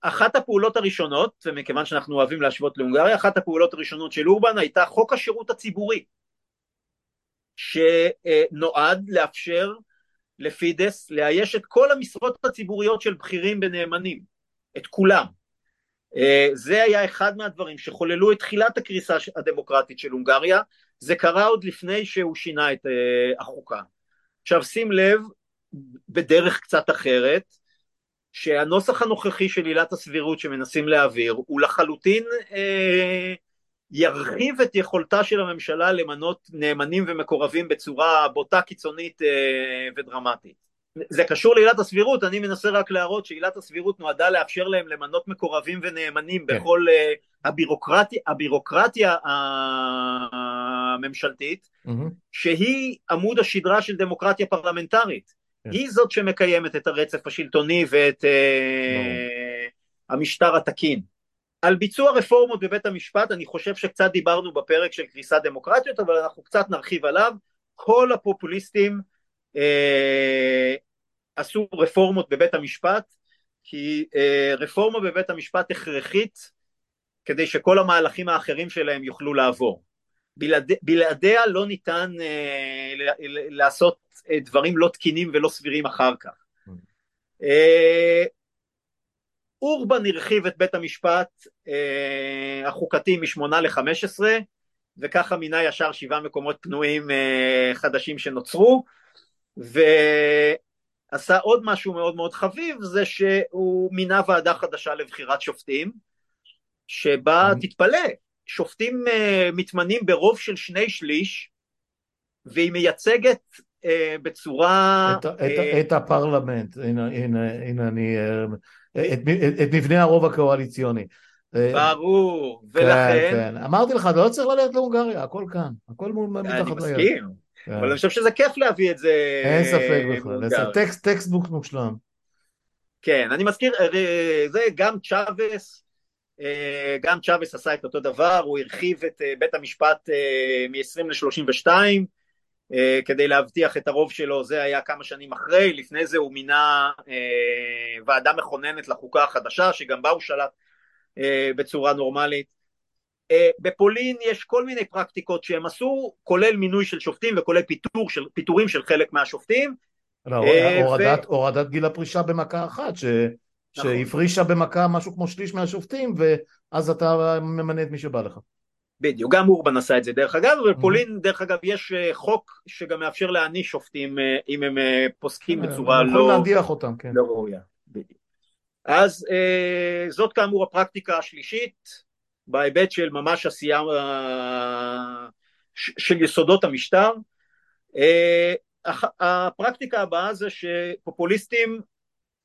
אחת הפעולות הראשונות, ומכיוון שאנחנו אוהבים להשוות להונגריה, אחת הפעולות הראשונות של אורבן הייתה חוק השירות הציבורי, שנועד לאפשר לפידס לאייש את כל המשרות הציבוריות של בכירים ונאמנים, את כולם. זה היה אחד מהדברים שחוללו את תחילת הקריסה הדמוקרטית של הונגריה, זה קרה עוד לפני שהוא שינה את החוקה. עכשיו שים לב, בדרך קצת אחרת, שהנוסח הנוכחי של עילת הסבירות שמנסים להעביר הוא לחלוטין אה, ירחיב את יכולתה של הממשלה למנות נאמנים ומקורבים בצורה בוטה קיצונית אה, ודרמטית. זה קשור לעילת הסבירות, אני מנסה רק להראות שעילת הסבירות נועדה לאפשר להם למנות מקורבים ונאמנים כן. בכל uh, הבירוקרטיה, הבירוקרטיה הממשלתית, mm-hmm. שהיא עמוד השדרה של דמוקרטיה פרלמנטרית. כן. היא זאת שמקיימת את הרצף השלטוני ואת uh, המשטר התקין. על ביצוע רפורמות בבית המשפט, אני חושב שקצת דיברנו בפרק של קריסת דמוקרטיות, אבל אנחנו קצת נרחיב עליו. כל הפופוליסטים אה, עשו רפורמות בבית המשפט, כי אה, רפורמה בבית המשפט הכרחית כדי שכל המהלכים האחרים שלהם יוכלו לעבור. בלעד, בלעדיה לא ניתן אה, לעשות אה, דברים לא תקינים ולא סבירים אחר כך. אה, אורבן הרחיב את בית המשפט אה, החוקתי משמונה לחמש עשרה וככה מינה ישר שבעה מקומות פנויים אה, חדשים שנוצרו ועשה עוד משהו מאוד מאוד חביב, זה שהוא מינה ועדה חדשה לבחירת שופטים, שבה, תתפלא, שופטים uh, מתמנים ברוב של שני שליש, והיא מייצגת uh, בצורה... את, uh, את, את הפרלמנט, הנה, הנה, הנה אני... את, את, את מבנה הרוב הקואליציוני. ברור, ולכן... כן, כן. אמרתי לך, אתה לא צריך ללכת להונגריה, הכל כאן, הכל מתחת ליד. אני מסכים. כן. אבל אני חושב שזה כיף להביא את זה. אין ספק בכלל, זה טקסט, טקסטבוק מושלם. כן, אני מזכיר, אה, זה גם צ'אבס, אה, גם צ'אבס עשה את אותו דבר, הוא הרחיב את אה, בית המשפט מ-20 ל-32 כדי להבטיח את הרוב שלו, זה היה כמה שנים אחרי, לפני זה הוא מינה ועדה מכוננת לחוקה החדשה, שגם בה הוא שלט בצורה נורמלית. אה, בפולין יש כל מיני פרקטיקות שהם עשו, כולל מינוי של שופטים וכולל פיתור של, פיתורים של חלק מהשופטים. לא, אה, הורדת, ו... הורדת גיל הפרישה במכה אחת, ש... נכון. שהפרישה במכה משהו כמו שליש מהשופטים, ואז אתה ממנה את מי שבא לך. בדיוק, גם אורבן עשה את זה דרך אגב, ובפולין mm-hmm. דרך אגב יש אה, חוק שגם מאפשר להעניש שופטים אם הם פוסקים בצורה לא... יכול להדיח אותם, כן. לא ראויה, בדיוק. אז זאת כאמור הפרקטיקה השלישית, בהיבט של ממש עשייה אה, של יסודות המשטר. אה, הפרקטיקה הבאה זה שפופוליסטים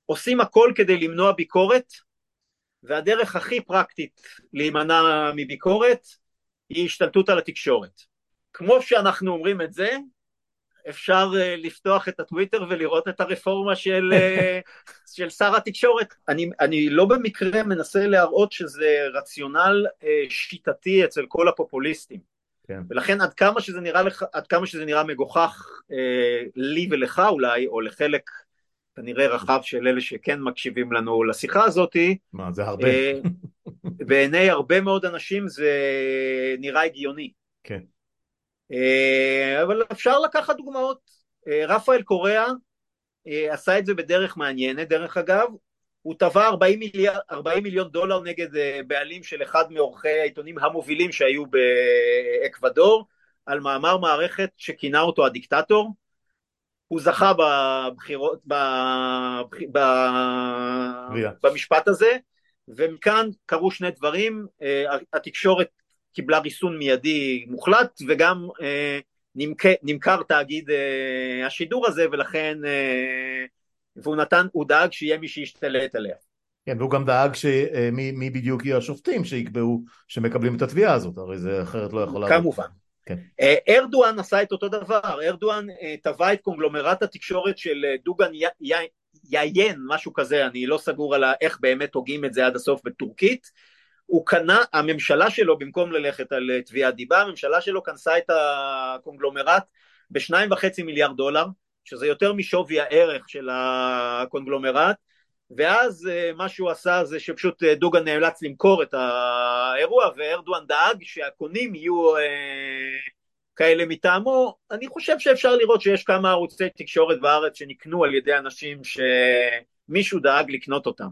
עושים הכל כדי למנוע ביקורת, והדרך הכי פרקטית להימנע מביקורת היא השתלטות על התקשורת. כמו שאנחנו אומרים את זה, אפשר uh, לפתוח את הטוויטר ולראות את הרפורמה של, uh, של שר התקשורת. אני, אני לא במקרה מנסה להראות שזה רציונל uh, שיטתי אצל כל הפופוליסטים. כן. ולכן עד כמה שזה נראה לך, עד כמה שזה נראה מגוחך uh, לי ולך אולי, או לחלק כנראה רחב של אלה שכן מקשיבים לנו לשיחה הזאתי, מה, זה הרבה. בעיני הרבה מאוד אנשים זה נראה הגיוני. כן. אה, אבל אפשר לקחת דוגמאות. אה, רפאל קוריאה אה, עשה את זה בדרך מעניינת, דרך אגב, הוא תבע 40, מיליאר, 40 מיליון דולר נגד בעלים של אחד מעורכי העיתונים המובילים שהיו באקוודור, על מאמר מערכת שכינה אותו הדיקטטור. הוא זכה בבחירות, בבח... ב... במשפט הזה, ומכאן קרו שני דברים, התקשורת קיבלה ריסון מיידי מוחלט וגם אה, נמכר, נמכר תאגיד אה, השידור הזה ולכן אה, והוא נתן, הוא דאג שיהיה מי שישתלט עליה. כן, והוא גם דאג שמי מי בדיוק יהיו השופטים שיקבעו שמקבלים את התביעה הזאת, הרי זה אחרת לא יכול לעבוד. כמובן. כן. אה, ארדואן עשה את אותו דבר, ארדואן אה, תבע את קונגלומרט התקשורת של אה, דוגן יאיין, משהו כזה, אני לא סגור על איך באמת הוגים את זה עד הסוף בטורקית, הוא קנה, הממשלה שלו במקום ללכת על אה, תביעת דיבה, הממשלה שלו כנסה את הקונגלומרט בשניים וחצי מיליארד דולר, שזה יותר משווי הערך של הקונגלומרט, ואז אה, מה שהוא עשה זה שפשוט אה, דוגן נאלץ למכור את האירוע וארדואן דאג שהקונים יהיו כאלה מטעמו, אני חושב שאפשר לראות שיש כמה ערוצי תקשורת בארץ שנקנו על ידי אנשים שמישהו דאג לקנות אותם.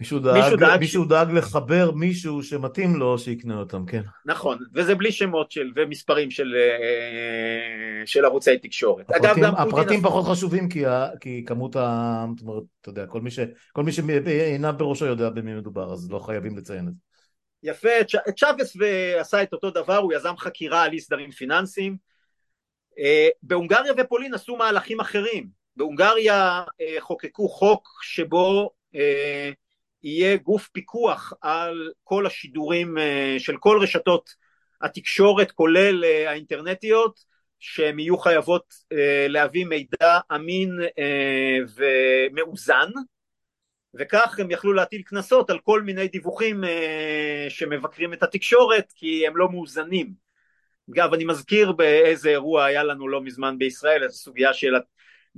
מישהו דאג, מישהו דאג, מישהו דאג לחבר מישהו שמתאים לו שיקנה אותם, כן. נכון, וזה בלי שמות של, ומספרים של, אה, של ערוצי תקשורת. הפרטים, אגב, הפרטים פחות חשובים כי, כי כמות ה... זאת אומרת, אתה יודע, כל מי, ש, כל מי שעיניו בראשו יודע במי מדובר, אז לא חייבים לציין את זה. יפה, צ'אבס עשה את אותו דבר, הוא יזם חקירה על אי סדרים פיננסיים. אה, בהונגריה ופולין עשו מהלכים אחרים. בהונגריה אה, חוקקו חוק שבו יהיה גוף פיקוח על כל השידורים אה, של כל רשתות התקשורת כולל אה, האינטרנטיות שהן יהיו חייבות אה, להביא מידע אמין ומאוזן וכך הם יכלו להטיל קנסות על כל מיני דיווחים שמבקרים את התקשורת כי הם לא מאוזנים. אגב אני מזכיר באיזה אירוע היה לנו לא מזמן בישראל, איזו סוגיה של,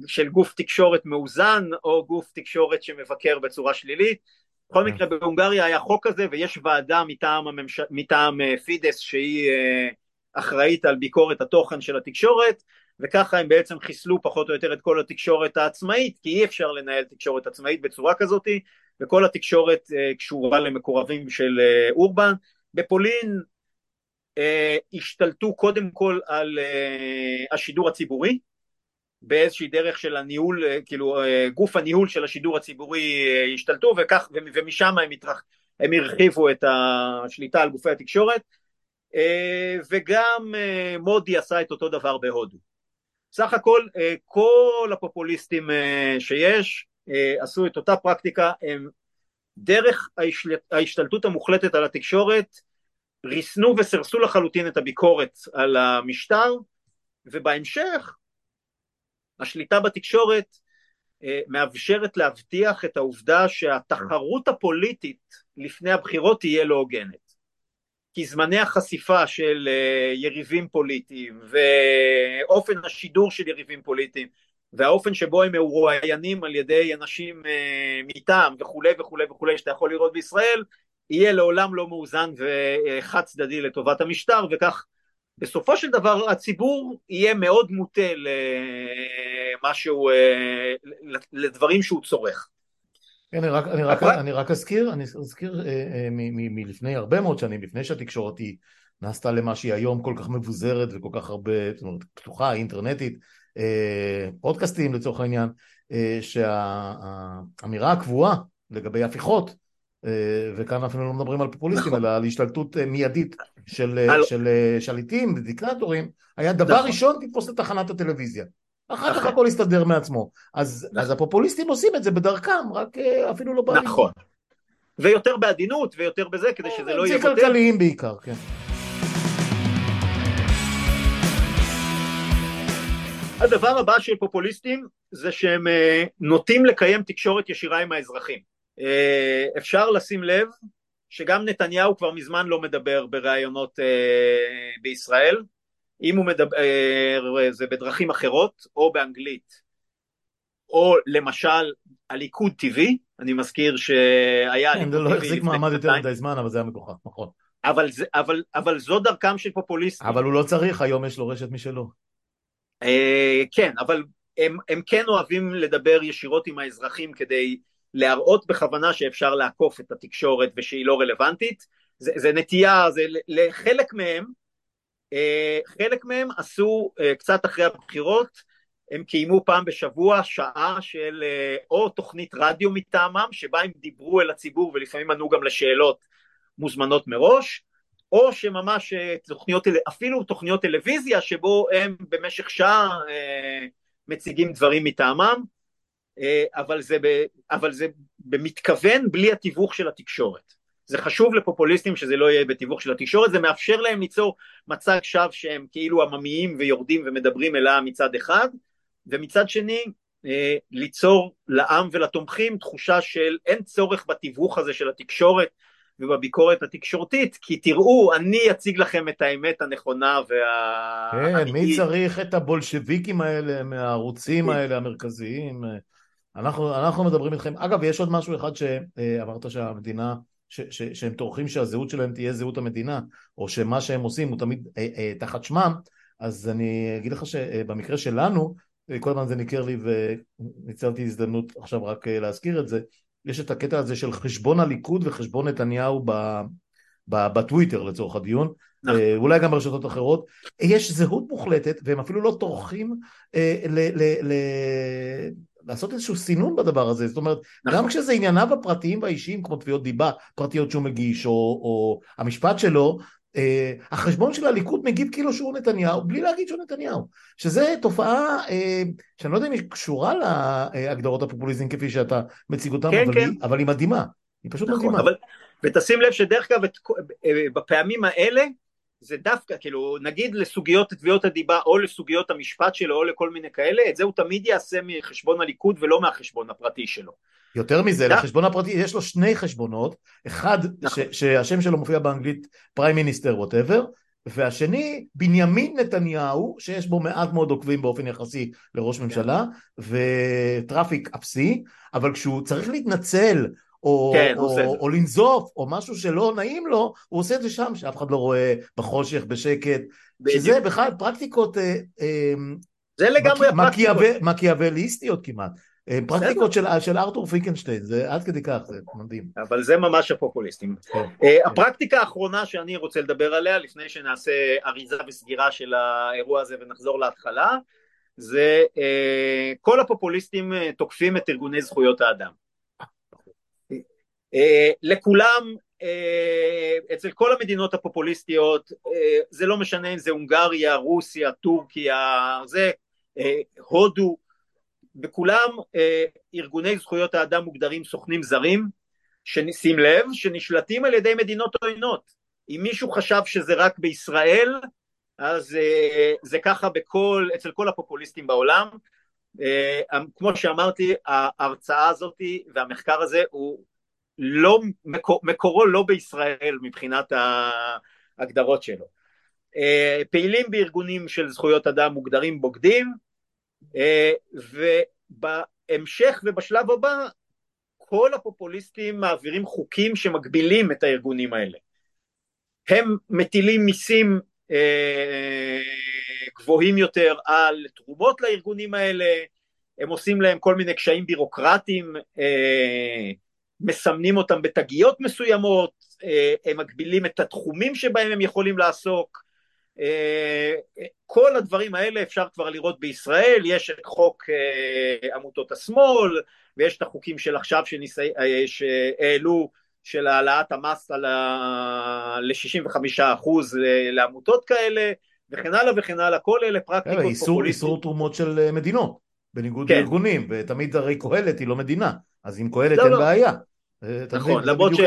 של גוף תקשורת מאוזן או גוף תקשורת שמבקר בצורה שלילית. בכל מקרה בהונגריה היה חוק כזה ויש ועדה מטעם, הממש... מטעם אה, פידס שהיא אה, אחראית על ביקורת התוכן של התקשורת וככה הם בעצם חיסלו פחות או יותר את כל התקשורת העצמאית כי אי אפשר לנהל תקשורת עצמאית בצורה כזאת וכל התקשורת אה, קשורה למקורבים של אורבן. בפולין השתלטו קודם כל על השידור הציבורי באיזושהי דרך של הניהול, אה, כאילו אה, גוף הניהול של השידור הציבורי אה, השתלטו וכך, ומשם הם, התרח, הם הרחיבו את השליטה על גופי התקשורת וגם מודי עשה את אותו דבר בהודו. סך הכל כל הפופוליסטים שיש עשו את אותה פרקטיקה, הם דרך ההשתלטות המוחלטת על התקשורת ריסנו וסרסו לחלוטין את הביקורת על המשטר ובהמשך השליטה בתקשורת אה, מאפשרת להבטיח את העובדה שהתחרות הפוליטית לפני הבחירות תהיה לא הוגנת. כי זמני החשיפה של אה, יריבים פוליטיים ואופן השידור של יריבים פוליטיים והאופן שבו הם מרואיינים על ידי אנשים אה, מטעם וכולי וכולי וכולי שאתה יכול לראות בישראל יהיה לעולם לא מאוזן וחד צדדי לטובת המשטר וכך בסופו של דבר הציבור יהיה מאוד מוטה אה, לדברים שהוא צורך. אני רק, אני רק, אני רק אזכיר, אני אזכיר אה, אה, מלפני הרבה מאוד שנים, לפני שהתקשורת היא נעשתה למה שהיא היום כל כך מבוזרת וכל כך הרבה, זאת אומרת, פתוחה, אינטרנטית, פודקאסטים לצורך העניין, שהאמירה הקבועה לגבי הפיכות אה, וכאן אפילו לא מדברים על פופוליסטים, נכון. אלא על השתלטות אה, מיידית של, אה, על... של שליטים ודיקטטורים, היה דבר נכון. ראשון תתפוס את תחנת הטלוויזיה. אחר כך נכון. הכל יסתדר מעצמו. אז, נכון. אז הפופוליסטים עושים את זה בדרכם, רק אפילו לא באים. נכון. ויותר בעדינות ויותר בזה, כדי שזה לא יהיה... זה כלכליים בעיקר, כן. הדבר הבא של פופוליסטים זה שהם נוטים לקיים תקשורת ישירה עם האזרחים. אה, אפשר לשים לב שגם נתניהו כבר מזמן לא מדבר בראיונות אה, בישראל, אם הוא מדבר, אה, זה בדרכים אחרות, או באנגלית, או למשל הליכוד טבעי, אני מזכיר שהיה... כן, זה לא החזיק מעמד יותר מדי זמן, אבל זה היה מגוחך, נכון. אבל, זה, אבל, אבל זו דרכם של פופוליסטים. אבל הוא לא צריך, היום יש לו רשת משלו. כן, אבל הם, הם כן אוהבים לדבר ישירות עם האזרחים כדי להראות בכוונה שאפשר לעקוף את התקשורת ושהיא לא רלוונטית, זה, זה נטייה, זה לחלק מהם, אה, חלק מהם עשו אה, קצת אחרי הבחירות, הם קיימו פעם בשבוע שעה של אה, או תוכנית רדיו מטעמם, שבה הם דיברו אל הציבור ולפעמים ענו גם לשאלות מוזמנות מראש, או שממש תוכניות, אפילו תוכניות טלוויזיה שבו הם במשך שעה מציגים דברים מטעמם, אה, אבל זה, אבל זה במתכוון בלי התיווך של התקשורת. זה חשוב לפופוליסטים שזה לא יהיה בתיווך של התקשורת, זה מאפשר להם ליצור מצג שווא שהם כאילו עממיים ויורדים ומדברים אל העם מצד אחד, ומצד שני אה, ליצור לעם ולתומכים תחושה של אין צורך בתיווך הזה של התקשורת ובביקורת התקשורתית, כי תראו, אני אציג לכם את האמת הנכונה והאמיתית. כן, מי צריך את הבולשביקים האלה מהערוצים כן. האלה המרכזיים? אנחנו, אנחנו מדברים איתכם, אגב יש עוד משהו אחד שאמרת שהמדינה, ש, ש, שהם טורחים שהזהות שלהם תהיה זהות המדינה, או שמה שהם עושים הוא תמיד אה, אה, תחת שמם, אז אני אגיד לך שבמקרה שלנו, כל הזמן זה ניכר לי וניצלתי הזדמנות עכשיו רק אה, להזכיר את זה, יש את הקטע הזה של חשבון הליכוד וחשבון נתניהו ב, ב, בטוויטר לצורך הדיון, נכון. אה, אולי גם ברשתות אחרות, יש זהות מוחלטת והם אפילו לא טורחים אה, ל, ל, ל, לעשות איזשהו סינון בדבר הזה, זאת אומרת, נכון. גם כשזה ענייניו הפרטיים והאישיים כמו תביעות דיבה פרטיות שהוא מגיש או, או המשפט שלו, אה, החשבון של הליכוד מגיב כאילו שהוא נתניהו בלי להגיד שהוא נתניהו שזה תופעה אה, שאני לא יודע אם היא קשורה להגדרות הפופוליזם כפי שאתה מציג אותם כן, אבל, כן. היא, אבל היא מדהימה היא פשוט נכון, מדהימה אבל, ותשים לב שדרך אגב אה, בפעמים האלה זה דווקא כאילו נגיד לסוגיות תביעות הדיבה או לסוגיות המשפט שלו או לכל מיני כאלה את זה הוא תמיד יעשה מחשבון הליכוד ולא מהחשבון הפרטי שלו יותר מזה, לחשבון הפרטי יש לו שני חשבונות, אחד נכון. שהשם שלו מופיע באנגלית פריים מיניסטר ווטאבר, והשני בנימין נתניהו, שיש בו מעט מאוד עוקבים באופן יחסי לראש כן. ממשלה, וטראפיק אפסי, אבל כשהוא צריך להתנצל או, כן, או, או, או לנזוף, או משהו שלא נעים לו, הוא עושה את זה שם, שאף אחד לא רואה, בחושך, בשקט, בדיוק. שזה בכלל פרקטיקות אה, אה, זה לגמרי הפרקטיקות. מקיאווליסטיות כמעט. אה, פרקטיקות של, של ארתור פיקנשטיין, זה עד כדי כך, זה מדהים. אבל זה ממש הפופוליסטים. כן, כן. הפרקטיקה האחרונה שאני רוצה לדבר עליה, לפני שנעשה אריזה וסגירה של האירוע הזה ונחזור להתחלה, זה אה, כל הפופוליסטים תוקפים את ארגוני זכויות האדם. לכולם, אצל כל המדינות הפופוליסטיות, זה לא משנה אם זה הונגריה, רוסיה, טורקיה, זה הודו, בכולם אה, ארגוני זכויות האדם מוגדרים סוכנים זרים, ששים לב, שנשלטים על ידי מדינות עוינות. אם מישהו חשב שזה רק בישראל, אז אה, זה ככה בכל, אצל כל הפופוליסטים בעולם. אה, כמו שאמרתי, ההרצאה הזאת והמחקר הזה הוא לא, מקור, מקורו לא בישראל מבחינת ההגדרות שלו. אה, פעילים בארגונים של זכויות אדם מוגדרים בוגדים, אה, ובהמשך ובשלב הבא כל הפופוליסטים מעבירים חוקים שמגבילים את הארגונים האלה. הם מטילים מיסים אה, גבוהים יותר על תרומות לארגונים האלה, הם עושים להם כל מיני קשיים בירוקרטיים, אה, מסמנים אותם בתגיות מסוימות, הם מגבילים את התחומים שבהם הם יכולים לעסוק, אה, כל הדברים האלה אפשר כבר לראות בישראל, יש את חוק אה, עמותות השמאל ויש את החוקים של עכשיו שניסי, אה, שהעלו של העלאת המס ה... ל-65% לעמותות כאלה וכן הלאה וכן הלאה, כל אלה פרקטיקות פופוליסטיות. איסור תרומות של מדינות, בניגוד כן. לארגונים, ותמיד הרי קהלת היא לא מדינה, אז עם קהלת לא, אין לא. בעיה. נכון, למרות ש...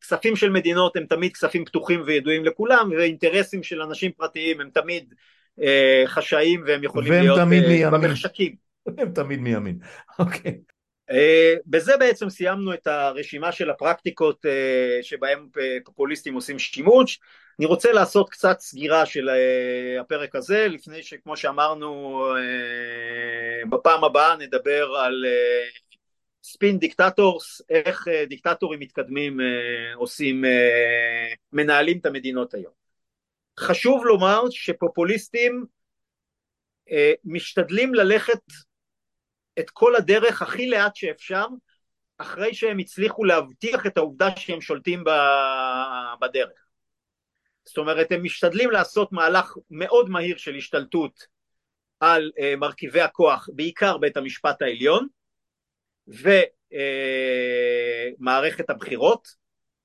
כספים של מדינות הם תמיד כספים פתוחים וידועים לכולם, ואינטרסים של אנשים פרטיים הם תמיד אה, חשאיים והם יכולים להיות אה, במחשכים. הם תמיד מימין, אוקיי. אה, בזה בעצם סיימנו את הרשימה של הפרקטיקות אה, שבהם אה, פופוליסטים עושים שימוש. אני רוצה לעשות קצת סגירה של אה, הפרק הזה, לפני שכמו שאמרנו אה, בפעם הבאה נדבר על אה, spin dictators, איך אה, דיקטטורים מתקדמים אה, עושים, אה, מנהלים את המדינות היום. חשוב לומר שפופוליסטים משתדלים ללכת את כל הדרך הכי לאט שאפשר, אחרי שהם הצליחו להבטיח את העובדה שהם שולטים בדרך. זאת אומרת, הם משתדלים לעשות מהלך מאוד מהיר של השתלטות על מרכיבי הכוח, בעיקר בית המשפט העליון, ומערכת הבחירות,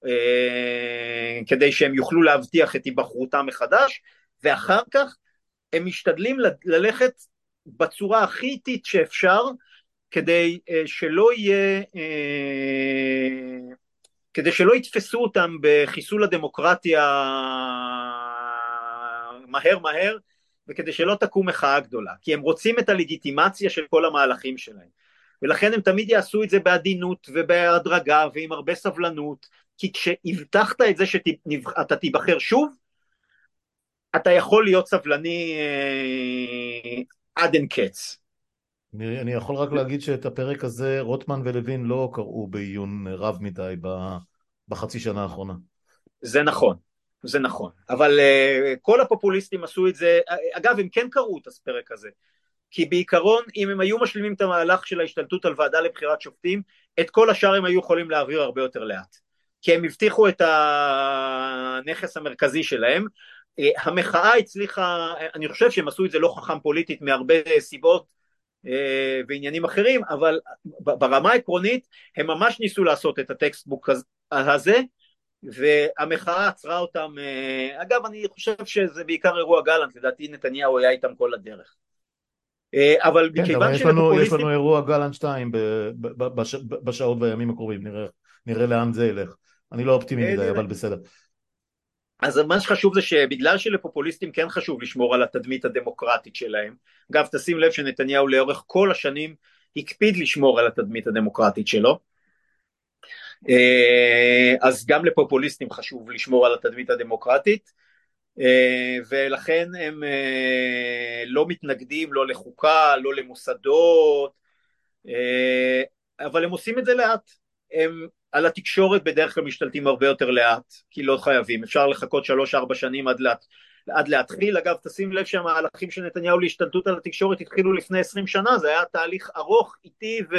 אה, כדי שהם יוכלו להבטיח את היבחרותם מחדש, ואחר כך הם משתדלים ללכת בצורה הכי איטית שאפשר, כדי אה, שלא יהיה, אה, כדי שלא יתפסו אותם בחיסול הדמוקרטיה מהר מהר, וכדי שלא תקום מחאה גדולה, כי הם רוצים את הלגיטימציה של כל המהלכים שלהם. ולכן הם תמיד יעשו את זה בעדינות ובהדרגה ועם הרבה סבלנות, כי כשהבטחת את זה שאתה תיבחר שוב, אתה יכול להיות סבלני אה, עד אין קץ. אני, אני יכול רק להגיד שאת הפרק הזה רוטמן ולוין לא קראו בעיון רב מדי בחצי שנה האחרונה. זה נכון, זה נכון, אבל uh, כל הפופוליסטים עשו את זה, אגב הם כן קראו את הפרק הזה, כי בעיקרון אם הם היו משלימים את המהלך של ההשתלטות על ועדה לבחירת שופטים, את כל השאר הם היו יכולים להעביר הרבה יותר לאט. כי הם הבטיחו את הנכס המרכזי שלהם. אה, המחאה הצליחה, אני חושב שהם עשו את זה לא חכם פוליטית מהרבה סיבות אה, ועניינים אחרים, אבל ברמה העקרונית הם ממש ניסו לעשות את הטקסטבוק הזה, והמחאה עצרה אותם, אה, אגב אני חושב שזה בעיקר אירוע גלנט, לדעתי נתניהו היה איתם כל הדרך. אבל כן, מכיוון אבל יש לנו, יש לנו אירוע גלנט 2 בשעות והימים הקרובים, נראה, נראה לאן זה ילך. אני לא אופטימי מדי, אבל בסדר. אז מה שחשוב זה שבגלל שלפופוליסטים כן חשוב לשמור על התדמית הדמוקרטית שלהם, אגב תשים לב שנתניהו לאורך כל השנים הקפיד לשמור על התדמית הדמוקרטית שלו, אה, אז גם לפופוליסטים חשוב לשמור על התדמית הדמוקרטית, אה, ולכן הם אה, לא מתנגדים לא לחוקה, לא למוסדות, אבל הם עושים את זה לאט, הם על התקשורת בדרך כלל משתלטים הרבה יותר לאט, כי לא חייבים, אפשר לחכות שלוש-ארבע שנים עד, לה, עד להתחיל, אגב תשים לב שהמהלכים של נתניהו להשתלטות על התקשורת התחילו לפני עשרים שנה, זה היה תהליך ארוך, איטי ו...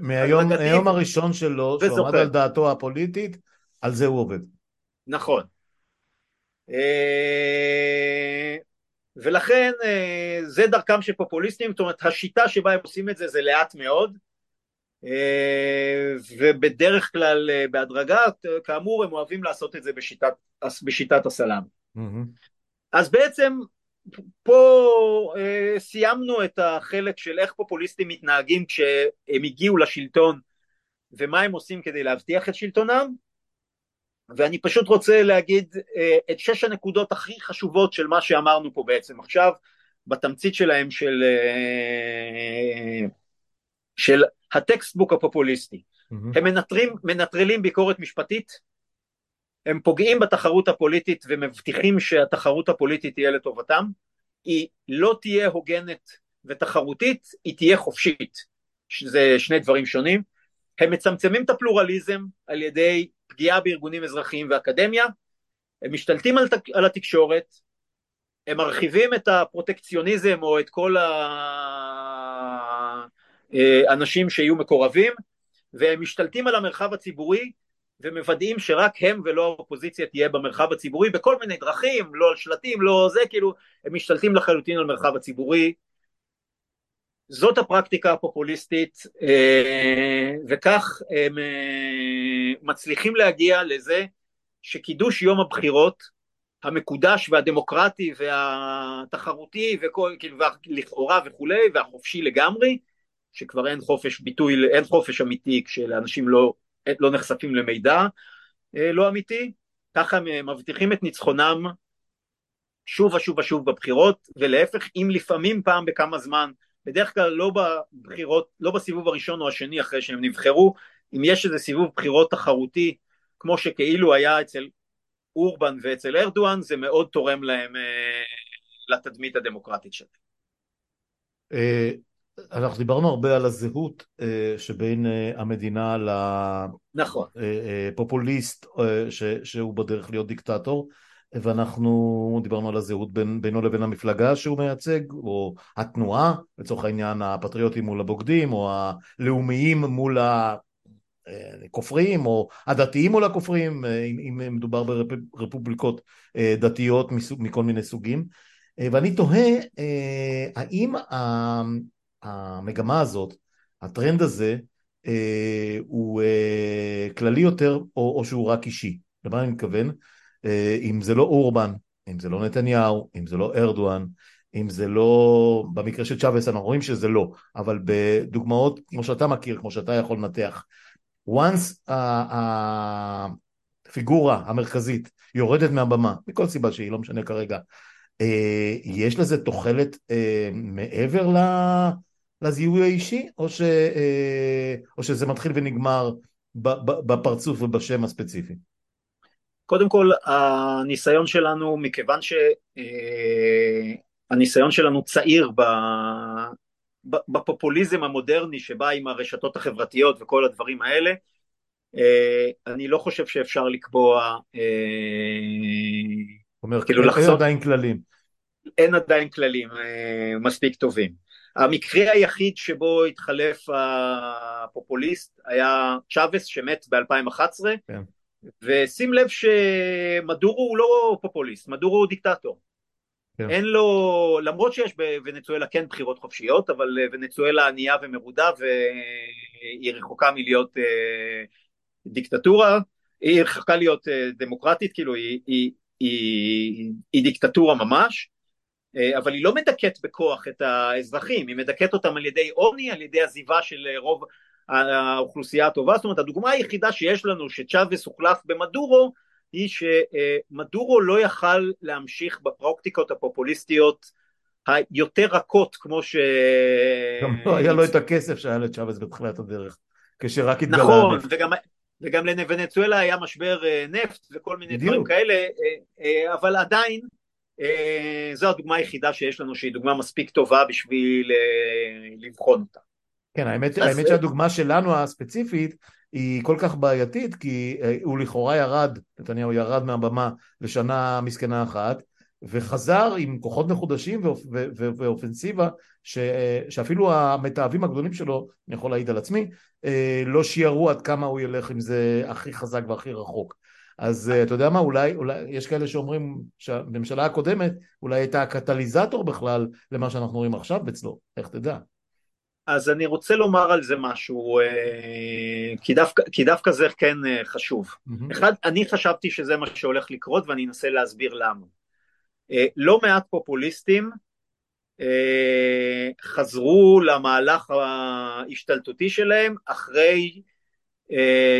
מהיום, מהיום הראשון שלו, שהוא עמד על דעתו הפוליטית, על זה הוא עובד. נכון. אה, ולכן אה, זה דרכם של פופוליסטים, זאת אומרת השיטה שבה הם עושים את זה זה לאט מאוד, אה, ובדרך כלל בהדרגה, כאמור הם אוהבים לעשות את זה בשיטת, בשיטת הסלאם. Mm-hmm. אז בעצם פה אה, סיימנו את החלק של איך פופוליסטים מתנהגים כשהם הגיעו לשלטון ומה הם עושים כדי להבטיח את שלטונם, ואני פשוט רוצה להגיד את שש הנקודות הכי חשובות של מה שאמרנו פה בעצם עכשיו, בתמצית שלהם של, של הטקסטבוק הפופוליסטי. Mm-hmm. הם מנטרים, מנטרלים ביקורת משפטית, הם פוגעים בתחרות הפוליטית ומבטיחים שהתחרות הפוליטית תהיה לטובתם, היא לא תהיה הוגנת ותחרותית, היא תהיה חופשית, שזה שני דברים שונים. הם מצמצמים את הפלורליזם על ידי פגיעה בארגונים אזרחיים ואקדמיה, הם משתלטים על, על התקשורת, הם מרחיבים את הפרוטקציוניזם או את כל ה... אה, שיהיו מקורבים והם משתלטים על המרחב הציבורי ומוודאים שרק הם ולא האופוזיציה תהיה במרחב הציבורי בכל מיני דרכים, לא על שלטים, לא זה, כאילו הם משתלטים לחלוטין על המרחב הציבורי. זאת הפרקטיקה הפופוליסטית אה, וכך הם אה, מצליחים להגיע לזה שקידוש יום הבחירות המקודש והדמוקרטי והתחרותי וכל, כאילו, לכאורה וכולי והחופשי לגמרי שכבר אין חופש ביטוי, אין חופש אמיתי כשאנשים לא, לא נחשפים למידע אה, לא אמיתי, ככה הם מבטיחים את ניצחונם שוב ושוב ושוב בבחירות, ולהפך אם לפעמים פעם בכמה זמן, בדרך כלל לא בבחירות, לא בסיבוב הראשון או השני אחרי שהם נבחרו, אם יש איזה סיבוב בחירות תחרותי כמו שכאילו היה אצל אורבן ואצל ארדואן, זה מאוד תורם להם אה, לתדמית הדמוקרטית שלהם. אה, אנחנו דיברנו הרבה על הזהות אה, שבין אה, המדינה לפופוליסט נכון. אה, שהוא בדרך להיות דיקטטור ואנחנו דיברנו על הזהות בין, בינו לבין המפלגה שהוא מייצג או התנועה לצורך העניין הפטריוטים מול הבוגדים או הלאומיים מול הכופרים או הדתיים מול הכופרים אם, אם מדובר ברפובליקות דתיות מסוג, מכל מיני סוגים ואני תוהה האם המגמה הזאת, הטרנד הזה, אה, הוא אה, כללי יותר או, או שהוא רק אישי. למה אני מתכוון? אה, אם זה לא אורבן, אם זה לא נתניהו, אם זה לא ארדואן, אם זה לא, במקרה של צ'אבס אנחנו רואים שזה לא, אבל בדוגמאות כמו שאתה מכיר, כמו שאתה יכול לנתח, once הפיגורה המרכזית יורדת מהבמה, מכל סיבה שהיא, לא משנה כרגע, אה, יש לזה תוחלת אה, מעבר לזיהוי האישי, או, ש, או שזה מתחיל ונגמר בפרצוף ובשם הספציפי? קודם כל, הניסיון שלנו, מכיוון שהניסיון שלנו צעיר בפופוליזם המודרני שבא עם הרשתות החברתיות וכל הדברים האלה, אני לא חושב שאפשר לקבוע אומר, כאילו אין לחסות, עדיין כללים. אין עדיין כללים אה, מספיק טובים. המקרה היחיד שבו התחלף הפופוליסט היה צ'אבס שמת ב-2011, כן. ושים לב שמדורו הוא לא פופוליסט, מדורו הוא דיקטטור. כן. אין לו, למרות שיש בוונצואלה כן בחירות חופשיות, אבל ונצואלה ענייה ומרודה והיא רחוקה מלהיות אה, דיקטטורה, היא רחוקה להיות אה, דמוקרטית, כאילו היא, היא, היא, היא דיקטטורה ממש, אה, אבל היא לא מדכאת בכוח את האזרחים, היא מדכאת אותם על ידי עוני, על ידי עזיבה של רוב האוכלוסייה הטובה, זאת אומרת הדוגמה היחידה שיש לנו שצ'אבס הוחלף במדורו היא שמדורו לא יכל להמשיך בפרקטיקות הפופוליסטיות היותר רכות כמו ש... גם לא היה לו את הכסף שהיה לצ'אבס בתחילת הדרך, כשרק התגלה נכון. וגם, וגם לוונצואלה היה משבר אה, נפט וכל מיני דברים כאלה, אה, אה, אבל עדיין זו הדוגמה היחידה שיש לנו שהיא דוגמה מספיק טובה בשביל לבחון אותה. כן, האמת, האמת שהדוגמה שלנו הספציפית היא כל כך בעייתית כי אה, הוא לכאורה ירד, נתניהו ירד מהבמה לשנה מסכנה אחת וחזר עם כוחות מחודשים ואופ, ואופנסיבה ש, שאפילו המתעבים הגדולים שלו, אני יכול להעיד על עצמי, אה, לא שיערו עד כמה הוא ילך עם זה הכי חזק והכי רחוק. אז אה, אתה יודע מה, אולי, אולי יש כאלה שאומרים שהממשלה הקודמת אולי הייתה הקטליזטור בכלל למה שאנחנו רואים עכשיו אצלו, איך תדע. אז אני רוצה לומר על זה משהו, אה, כי דווקא, כי דווקא זה כן אה, חשוב. Mm-hmm. אחד, אני חשבתי שזה מה שהולך לקרות ואני אנסה להסביר למה. אה, לא מעט פופוליסטים חזרו למהלך ההשתלטותי שלהם אחרי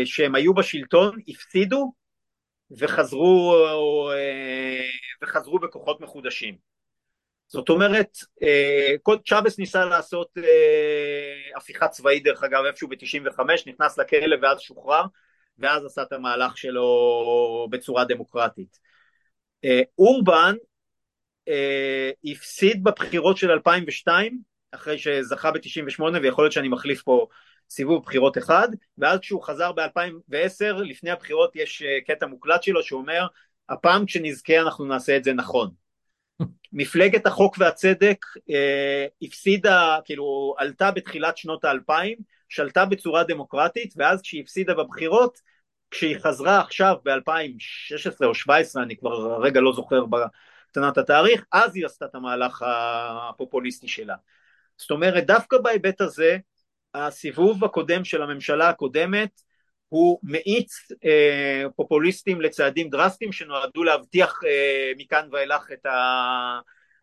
שהם היו בשלטון, הפסידו וחזרו, וחזרו בכוחות מחודשים. זאת אומרת, אה, צ'אבס ניסה לעשות אה, הפיכה צבאית דרך אגב איפשהו ב-95, נכנס לכלא ואז שוחרר, ואז עשה את המהלך שלו בצורה דמוקרטית. אה, אורבן הפסיד בבחירות של 2002, אחרי שזכה ב-98, ויכול להיות שאני מחליף פה סיבוב בחירות אחד, ואז כשהוא חזר ב-2010, לפני הבחירות יש קטע מוקלט שלו שאומר, הפעם כשנזכה אנחנו נעשה את זה נכון. מפלגת החוק והצדק אה, הפסידה, כאילו עלתה בתחילת שנות האלפיים, שלטה בצורה דמוקרטית, ואז כשהיא הפסידה בבחירות, כשהיא חזרה עכשיו ב-2016 או 2017, אני כבר רגע לא זוכר בקטנת התאריך, אז היא עשתה את המהלך הפופוליסטי שלה. זאת אומרת, דווקא בהיבט הזה, הסיבוב הקודם של הממשלה הקודמת הוא מאיץ אה, פופוליסטים לצעדים דרסטיים שנועדו להבטיח אה, מכאן ואילך את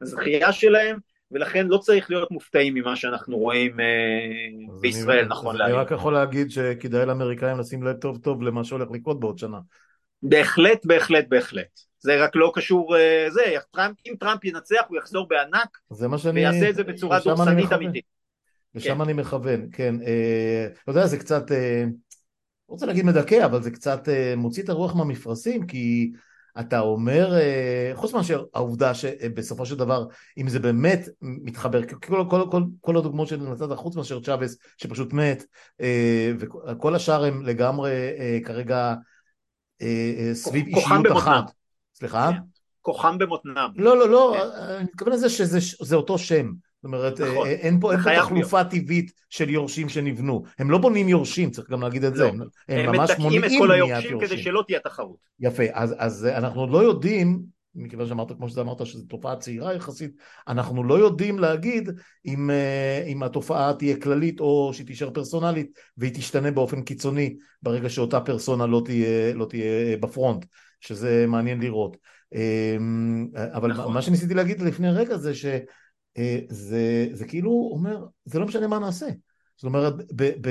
הזכייה שלהם ולכן לא צריך להיות מופתעים ממה שאנחנו רואים אה, בישראל אני, נכון להיום. אני רק יכול להגיד שכדאי לאמריקאים לשים לב טוב טוב למה שהולך לקרות בעוד שנה. בהחלט בהחלט בהחלט זה רק לא קשור אה, זה טראמפ, אם טראמפ ינצח הוא יחזור בענק זה מה שאני, ויעשה את זה בצורה דורסנית אמיתית. לשם כן. אני מכוון כן אה, אתה יודע זה קצת אה, לא רוצה להגיד מדכא, אבל זה קצת אה, מוציא את הרוח מהמפרשים, כי אתה אומר, אה, חוץ מאשר העובדה שבסופו של דבר, אם זה באמת מתחבר, כל, כל, כל, כל הדוגמאות שנתת חוץ מאשר צ'אבס שפשוט מת, אה, וכל השאר הם לגמרי כרגע סביב אישיות אחת. סליחה? כוחם במותנם. לא, לא, לא, כן. אני מתכוון לזה שזה אותו שם. זאת אומרת, נכון. אין פה, אין פה תחלופה טבעית של יורשים שנבנו. הם לא בונים יורשים, צריך גם להגיד את זה. לא. הם, הם ממש מונעים את כל היורשים כדי שלא תהיה תחרות. יפה, אז, אז אנחנו עוד לא יודעים, מכיוון שאמרת, כמו שזה אמרת, שזו תופעה צעירה יחסית, אנחנו לא יודעים להגיד אם, אה, אם התופעה תהיה כללית או שהיא תישאר פרסונלית והיא תשתנה באופן קיצוני ברגע שאותה פרסונה לא תהיה, לא תהיה בפרונט, שזה מעניין לראות. אמ, אבל נכון. מה שניסיתי להגיד לפני רגע זה ש... אה, זה, זה כאילו אומר, זה לא משנה מה נעשה. זאת אומרת, ב, ב,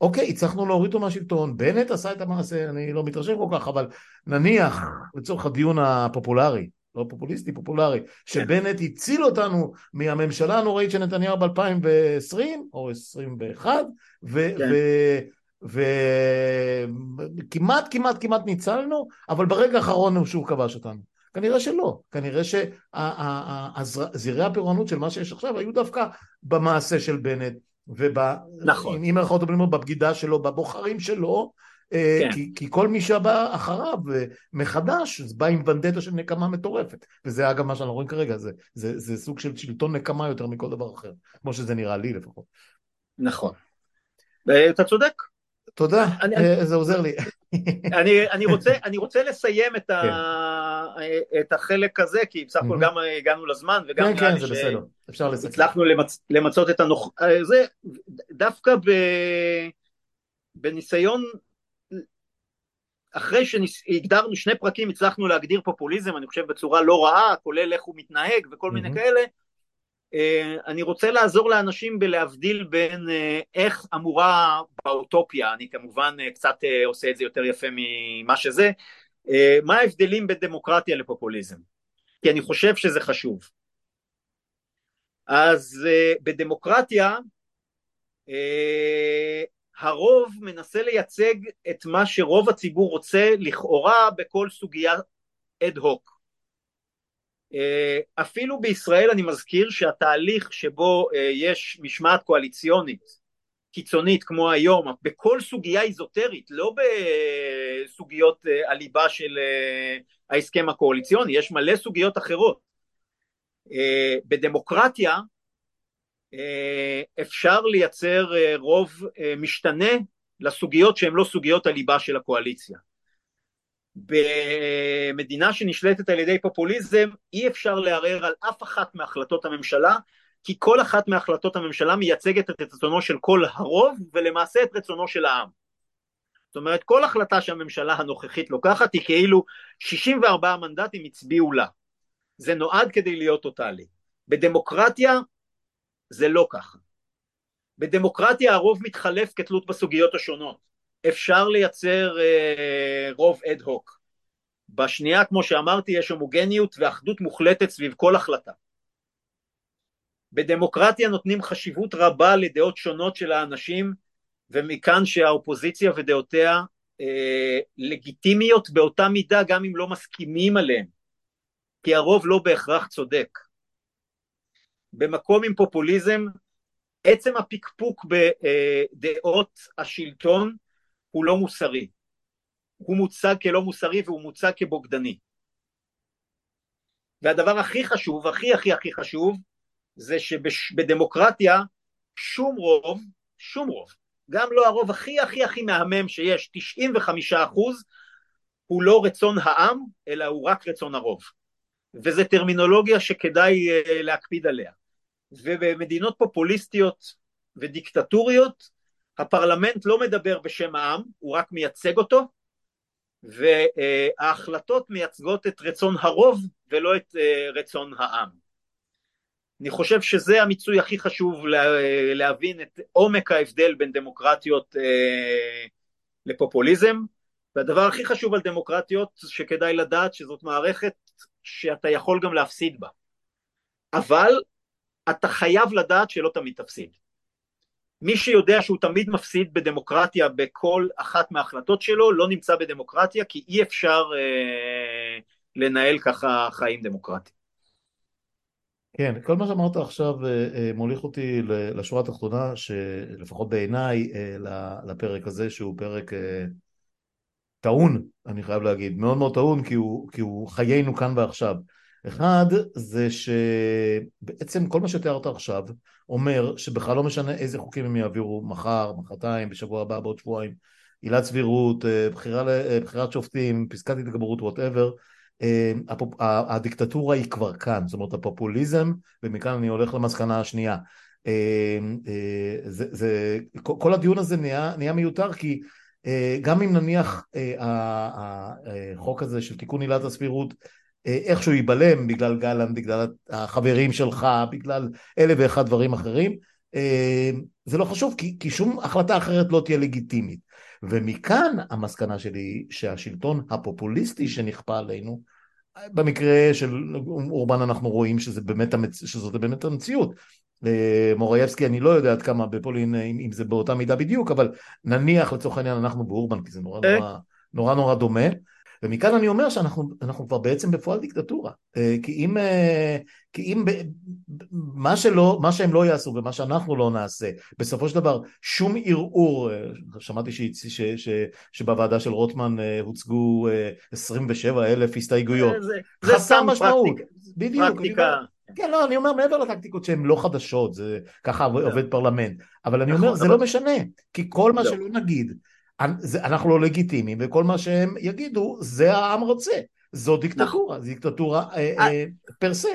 אוקיי, הצלחנו להוריד אותו מהשלטון, בנט עשה את המעשה, אני לא מתרשם כל כך, אבל נניח, לצורך הדיון הפופולרי, לא פופוליסטי, פופולרי, שבנט הציל אותנו מהממשלה הנוראית של נתניהו ב-2020 או 2021, וכמעט כמעט כמעט ניצלנו, אבל ברגע האחרון הוא שוב כבש אותנו. כנראה שלא, כנראה שזרעי הפורענות של מה שיש עכשיו היו דווקא במעשה של בנט, וב... נכון. אם ערכות הבלימות בבגידה שלו, בבוחרים שלו, כן. כי, כי כל מי שבא אחריו מחדש, זה בא עם ונדטה של נקמה מטורפת. וזה אגב מה שאנחנו רואים כרגע, זה, זה, זה סוג של שלטון נקמה יותר מכל דבר אחר, כמו שזה נראה לי לפחות. נכון. אתה צודק. תודה, אני, זה עוזר לי. אני, אני, רוצה, אני רוצה לסיים את, ה, כן. את החלק הזה, כי בסך הכל גם הגענו לזמן, וגם כן, כן, זה בסדר, אפשר לסכם. הצלחנו למצ, למצות את הנוח... זה דווקא ב, בניסיון, אחרי שהגדרנו שני פרקים, הצלחנו להגדיר פופוליזם, אני חושב בצורה לא רעה, כולל איך הוא מתנהג וכל מיני כאלה, אה, אני רוצה לעזור לאנשים בלהבדיל בין אה, איך אמורה באוטופיה, אני כמובן אה, קצת עושה את זה יותר יפה ממה שזה, מה ההבדלים בין דמוקרטיה לפופוליזם, כי אני חושב שזה חשוב. אז בדמוקרטיה הרוב מנסה לייצג את מה שרוב הציבור רוצה לכאורה בכל סוגיה אד הוק. אה, אפילו בישראל אני מזכיר שהתהליך שבו אה, יש משמעת קואליציונית קיצונית כמו היום, בכל סוגיה איזוטרית, לא בסוגיות אה, הליבה של ההסכם הקואליציוני, יש מלא סוגיות אחרות. בדמוקרטיה אפשר לייצר רוב משתנה לסוגיות שהן לא סוגיות הליבה של הקואליציה. במדינה שנשלטת על ידי פופוליזם אי אפשר לערער על אף אחת מהחלטות הממשלה כי כל אחת מהחלטות הממשלה מייצגת את רצונו של כל הרוב ולמעשה את רצונו של העם. זאת אומרת כל החלטה שהממשלה הנוכחית לוקחת היא כאילו 64 מנדטים הצביעו לה. זה נועד כדי להיות טוטאלי. בדמוקרטיה זה לא ככה. בדמוקרטיה הרוב מתחלף כתלות בסוגיות השונות. אפשר לייצר אה, רוב אד הוק. בשנייה, כמו שאמרתי, יש הומוגניות ואחדות מוחלטת סביב כל החלטה. בדמוקרטיה נותנים חשיבות רבה לדעות שונות של האנשים, ומכאן שהאופוזיציה ודעותיה אה, לגיטימיות באותה מידה גם אם לא מסכימים עליהן, כי הרוב לא בהכרח צודק. במקום עם פופוליזם, עצם הפקפוק בדעות השלטון הוא לא מוסרי. הוא מוצג כלא מוסרי והוא מוצג כבוגדני. והדבר הכי חשוב, הכי הכי הכי חשוב, זה שבדמוקרטיה שום רוב, שום רוב, גם לא הרוב הכי הכי הכי מהמם שיש, 95 אחוז, הוא לא רצון העם, אלא הוא רק רצון הרוב. וזו טרמינולוגיה שכדאי אה, להקפיד עליה. ובמדינות פופוליסטיות ודיקטטוריות, הפרלמנט לא מדבר בשם העם, הוא רק מייצג אותו, וההחלטות מייצגות את רצון הרוב ולא את אה, רצון העם. אני חושב שזה המיצוי הכי חשוב להבין את עומק ההבדל בין דמוקרטיות אה, לפופוליזם, והדבר הכי חשוב על דמוקרטיות שכדאי לדעת שזאת מערכת שאתה יכול גם להפסיד בה, אבל אתה חייב לדעת שלא תמיד תפסיד. מי שיודע שהוא תמיד מפסיד בדמוקרטיה בכל אחת מההחלטות שלו, לא נמצא בדמוקרטיה, כי אי אפשר אה, לנהל ככה חיים דמוקרטיים. כן, כל מה שאמרת עכשיו אה, אה, מוליך אותי לשורה התחתונה, שלפחות בעיניי, אה, לפרק הזה, שהוא פרק טעון, אני חייב להגיד, מאוד מאוד טעון, כי הוא, כי הוא חיינו כאן ועכשיו. אחד, זה שבעצם כל מה שתיארת עכשיו, אומר שבכלל לא משנה איזה חוקים הם יעבירו מחר, מחרתיים, בשבוע הבא, בעוד שבועיים, עילת סבירות, אה, בחירה, אה, בחירת שופטים, פסקת התגברות, whatever, אה, הדיקטטורה היא כבר כאן, זאת אומרת הפופוליזם, ומכאן אני הולך למסקנה השנייה. זה, זה, כל הדיון הזה נהיה, נהיה מיותר כי גם אם נניח החוק הזה של תיקון עילת הסבירות איכשהו ייבלם בגלל גלנט, בגלל החברים שלך, בגלל אלף ואחד דברים אחרים, אה, זה לא חשוב, כי, כי שום החלטה אחרת לא תהיה לגיטימית. ומכאן המסקנה שלי היא שהשלטון הפופוליסטי שנכפה עלינו, במקרה של אורבן אנחנו רואים שזה באמת המצ... שזאת באמת המציאות. אה, מורייבסקי אני לא יודע עד כמה בפולין אם, אם זה באותה מידה בדיוק, אבל נניח לצורך העניין אנחנו באורבן, כי זה נורא נורא, נורא, נורא דומה. ומכאן אני אומר שאנחנו כבר בעצם בפועל דיקטטורה. אה, כי אם, אה, כי אם מה, שלא, מה שהם לא יעשו ומה שאנחנו לא נעשה, בסופו של דבר שום ערעור, אה, שמעתי ש, ש, ש, שבוועדה של רוטמן הוצגו 27 אלף הסתייגויות. זה, זה חסר משמעות. פרקטיק, בדיוק. פרקטיקה. כן, לא, אני אומר מעבר לטקטיקות שהן לא חדשות, זה ככה לא. עובד פרלמנט, אבל אני אומר, נכון, זה לא משנה, כי כל מה לא. שלא נגיד אנחנו לא לגיטימיים, וכל מה שהם יגידו, זה העם רוצה. זו דיקטטורה, זו דיקטטורה אה, אה, אה, פר סה.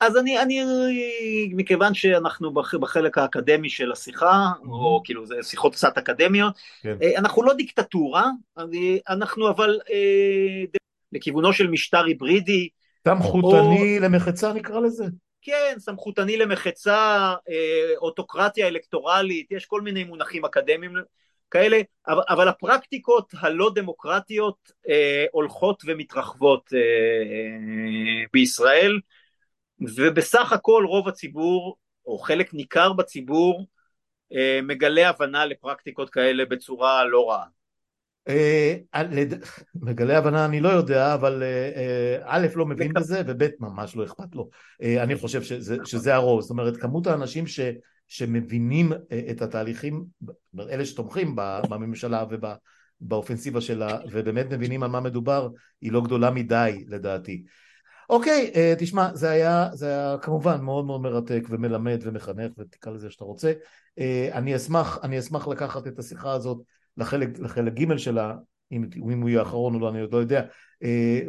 אז אני, אני, מכיוון שאנחנו בחלק האקדמי של השיחה, או כאילו זה שיחות קצת אקדמיות, כן. אנחנו לא דיקטטורה, אנחנו אבל לכיוונו של משטר היברידי. סמכותני או... למחצה נקרא לזה. כן, סמכותני למחצה, אוטוקרטיה אלקטורלית, יש כל מיני מונחים אקדמיים כאלה, אבל, אבל הפרקטיקות הלא דמוקרטיות אה, הולכות ומתרחבות אה, אה, בישראל, ובסך הכל רוב הציבור, או חלק ניכר בציבור, אה, מגלה הבנה לפרקטיקות כאלה בצורה לא רעה. אה, מגלה הבנה אני לא יודע, אבל אה, אה, א' לא מבין בזה, וב' ממש לא אכפת לו. אני חושב שזה, שזה הרוב, זאת אומרת כמות האנשים ש... שמבינים אה, את התהליכים, אלה שתומכים בממשלה ובאופנסיבה שלה, ובאמת מבינים על מה מדובר, היא לא גדולה מדי לדעתי. אוקיי, אה, תשמע, זה היה, זה היה כמובן מאוד מאוד מרתק ומלמד ומחנך, ותקרא לזה שאתה רוצה. אה, אני אשמח, אני אשמח לקחת את השיחה הזאת לחלק, לחלק ג' שלה, אם, אם הוא יהיה האחרון או לא, אני עוד לא יודע,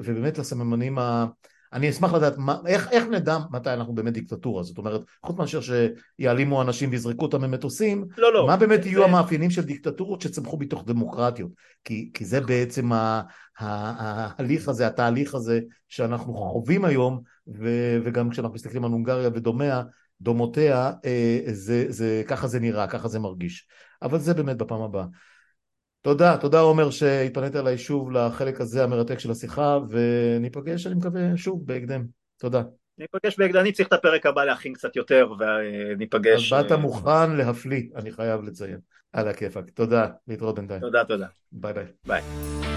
ובאמת לסממנים ה... אני אשמח לדעת מה, איך, איך נדע מתי אנחנו באמת דיקטטורה, זאת אומרת, חוץ מאשר שיעלימו אנשים ויזרקו אותם ממטוסים, לא, לא, מה באמת זה... יהיו המאפיינים של דיקטטורות שצמחו מתוך דמוקרטיות, כי, כי זה בעצם ההליך הזה, התהליך הזה שאנחנו חווים היום, ו, וגם כשאנחנו מסתכלים על הונגריה ודומיה, דומותיה, אה, זה, זה, ככה זה נראה, ככה זה מרגיש. אבל זה באמת בפעם הבאה. תודה, תודה עומר שהתפנית אליי שוב לחלק הזה המרתק של השיחה וניפגש אני מקווה שוב בהקדם, תודה. ניפגש בהקדם, אני צריך את הפרק הבא להכין קצת יותר וניפגש. אז באת מוכן להפליא, אני חייב לציין, על הכיפאק, תודה, להתראות בינתיים. תודה, תודה. ביי ביי. ביי.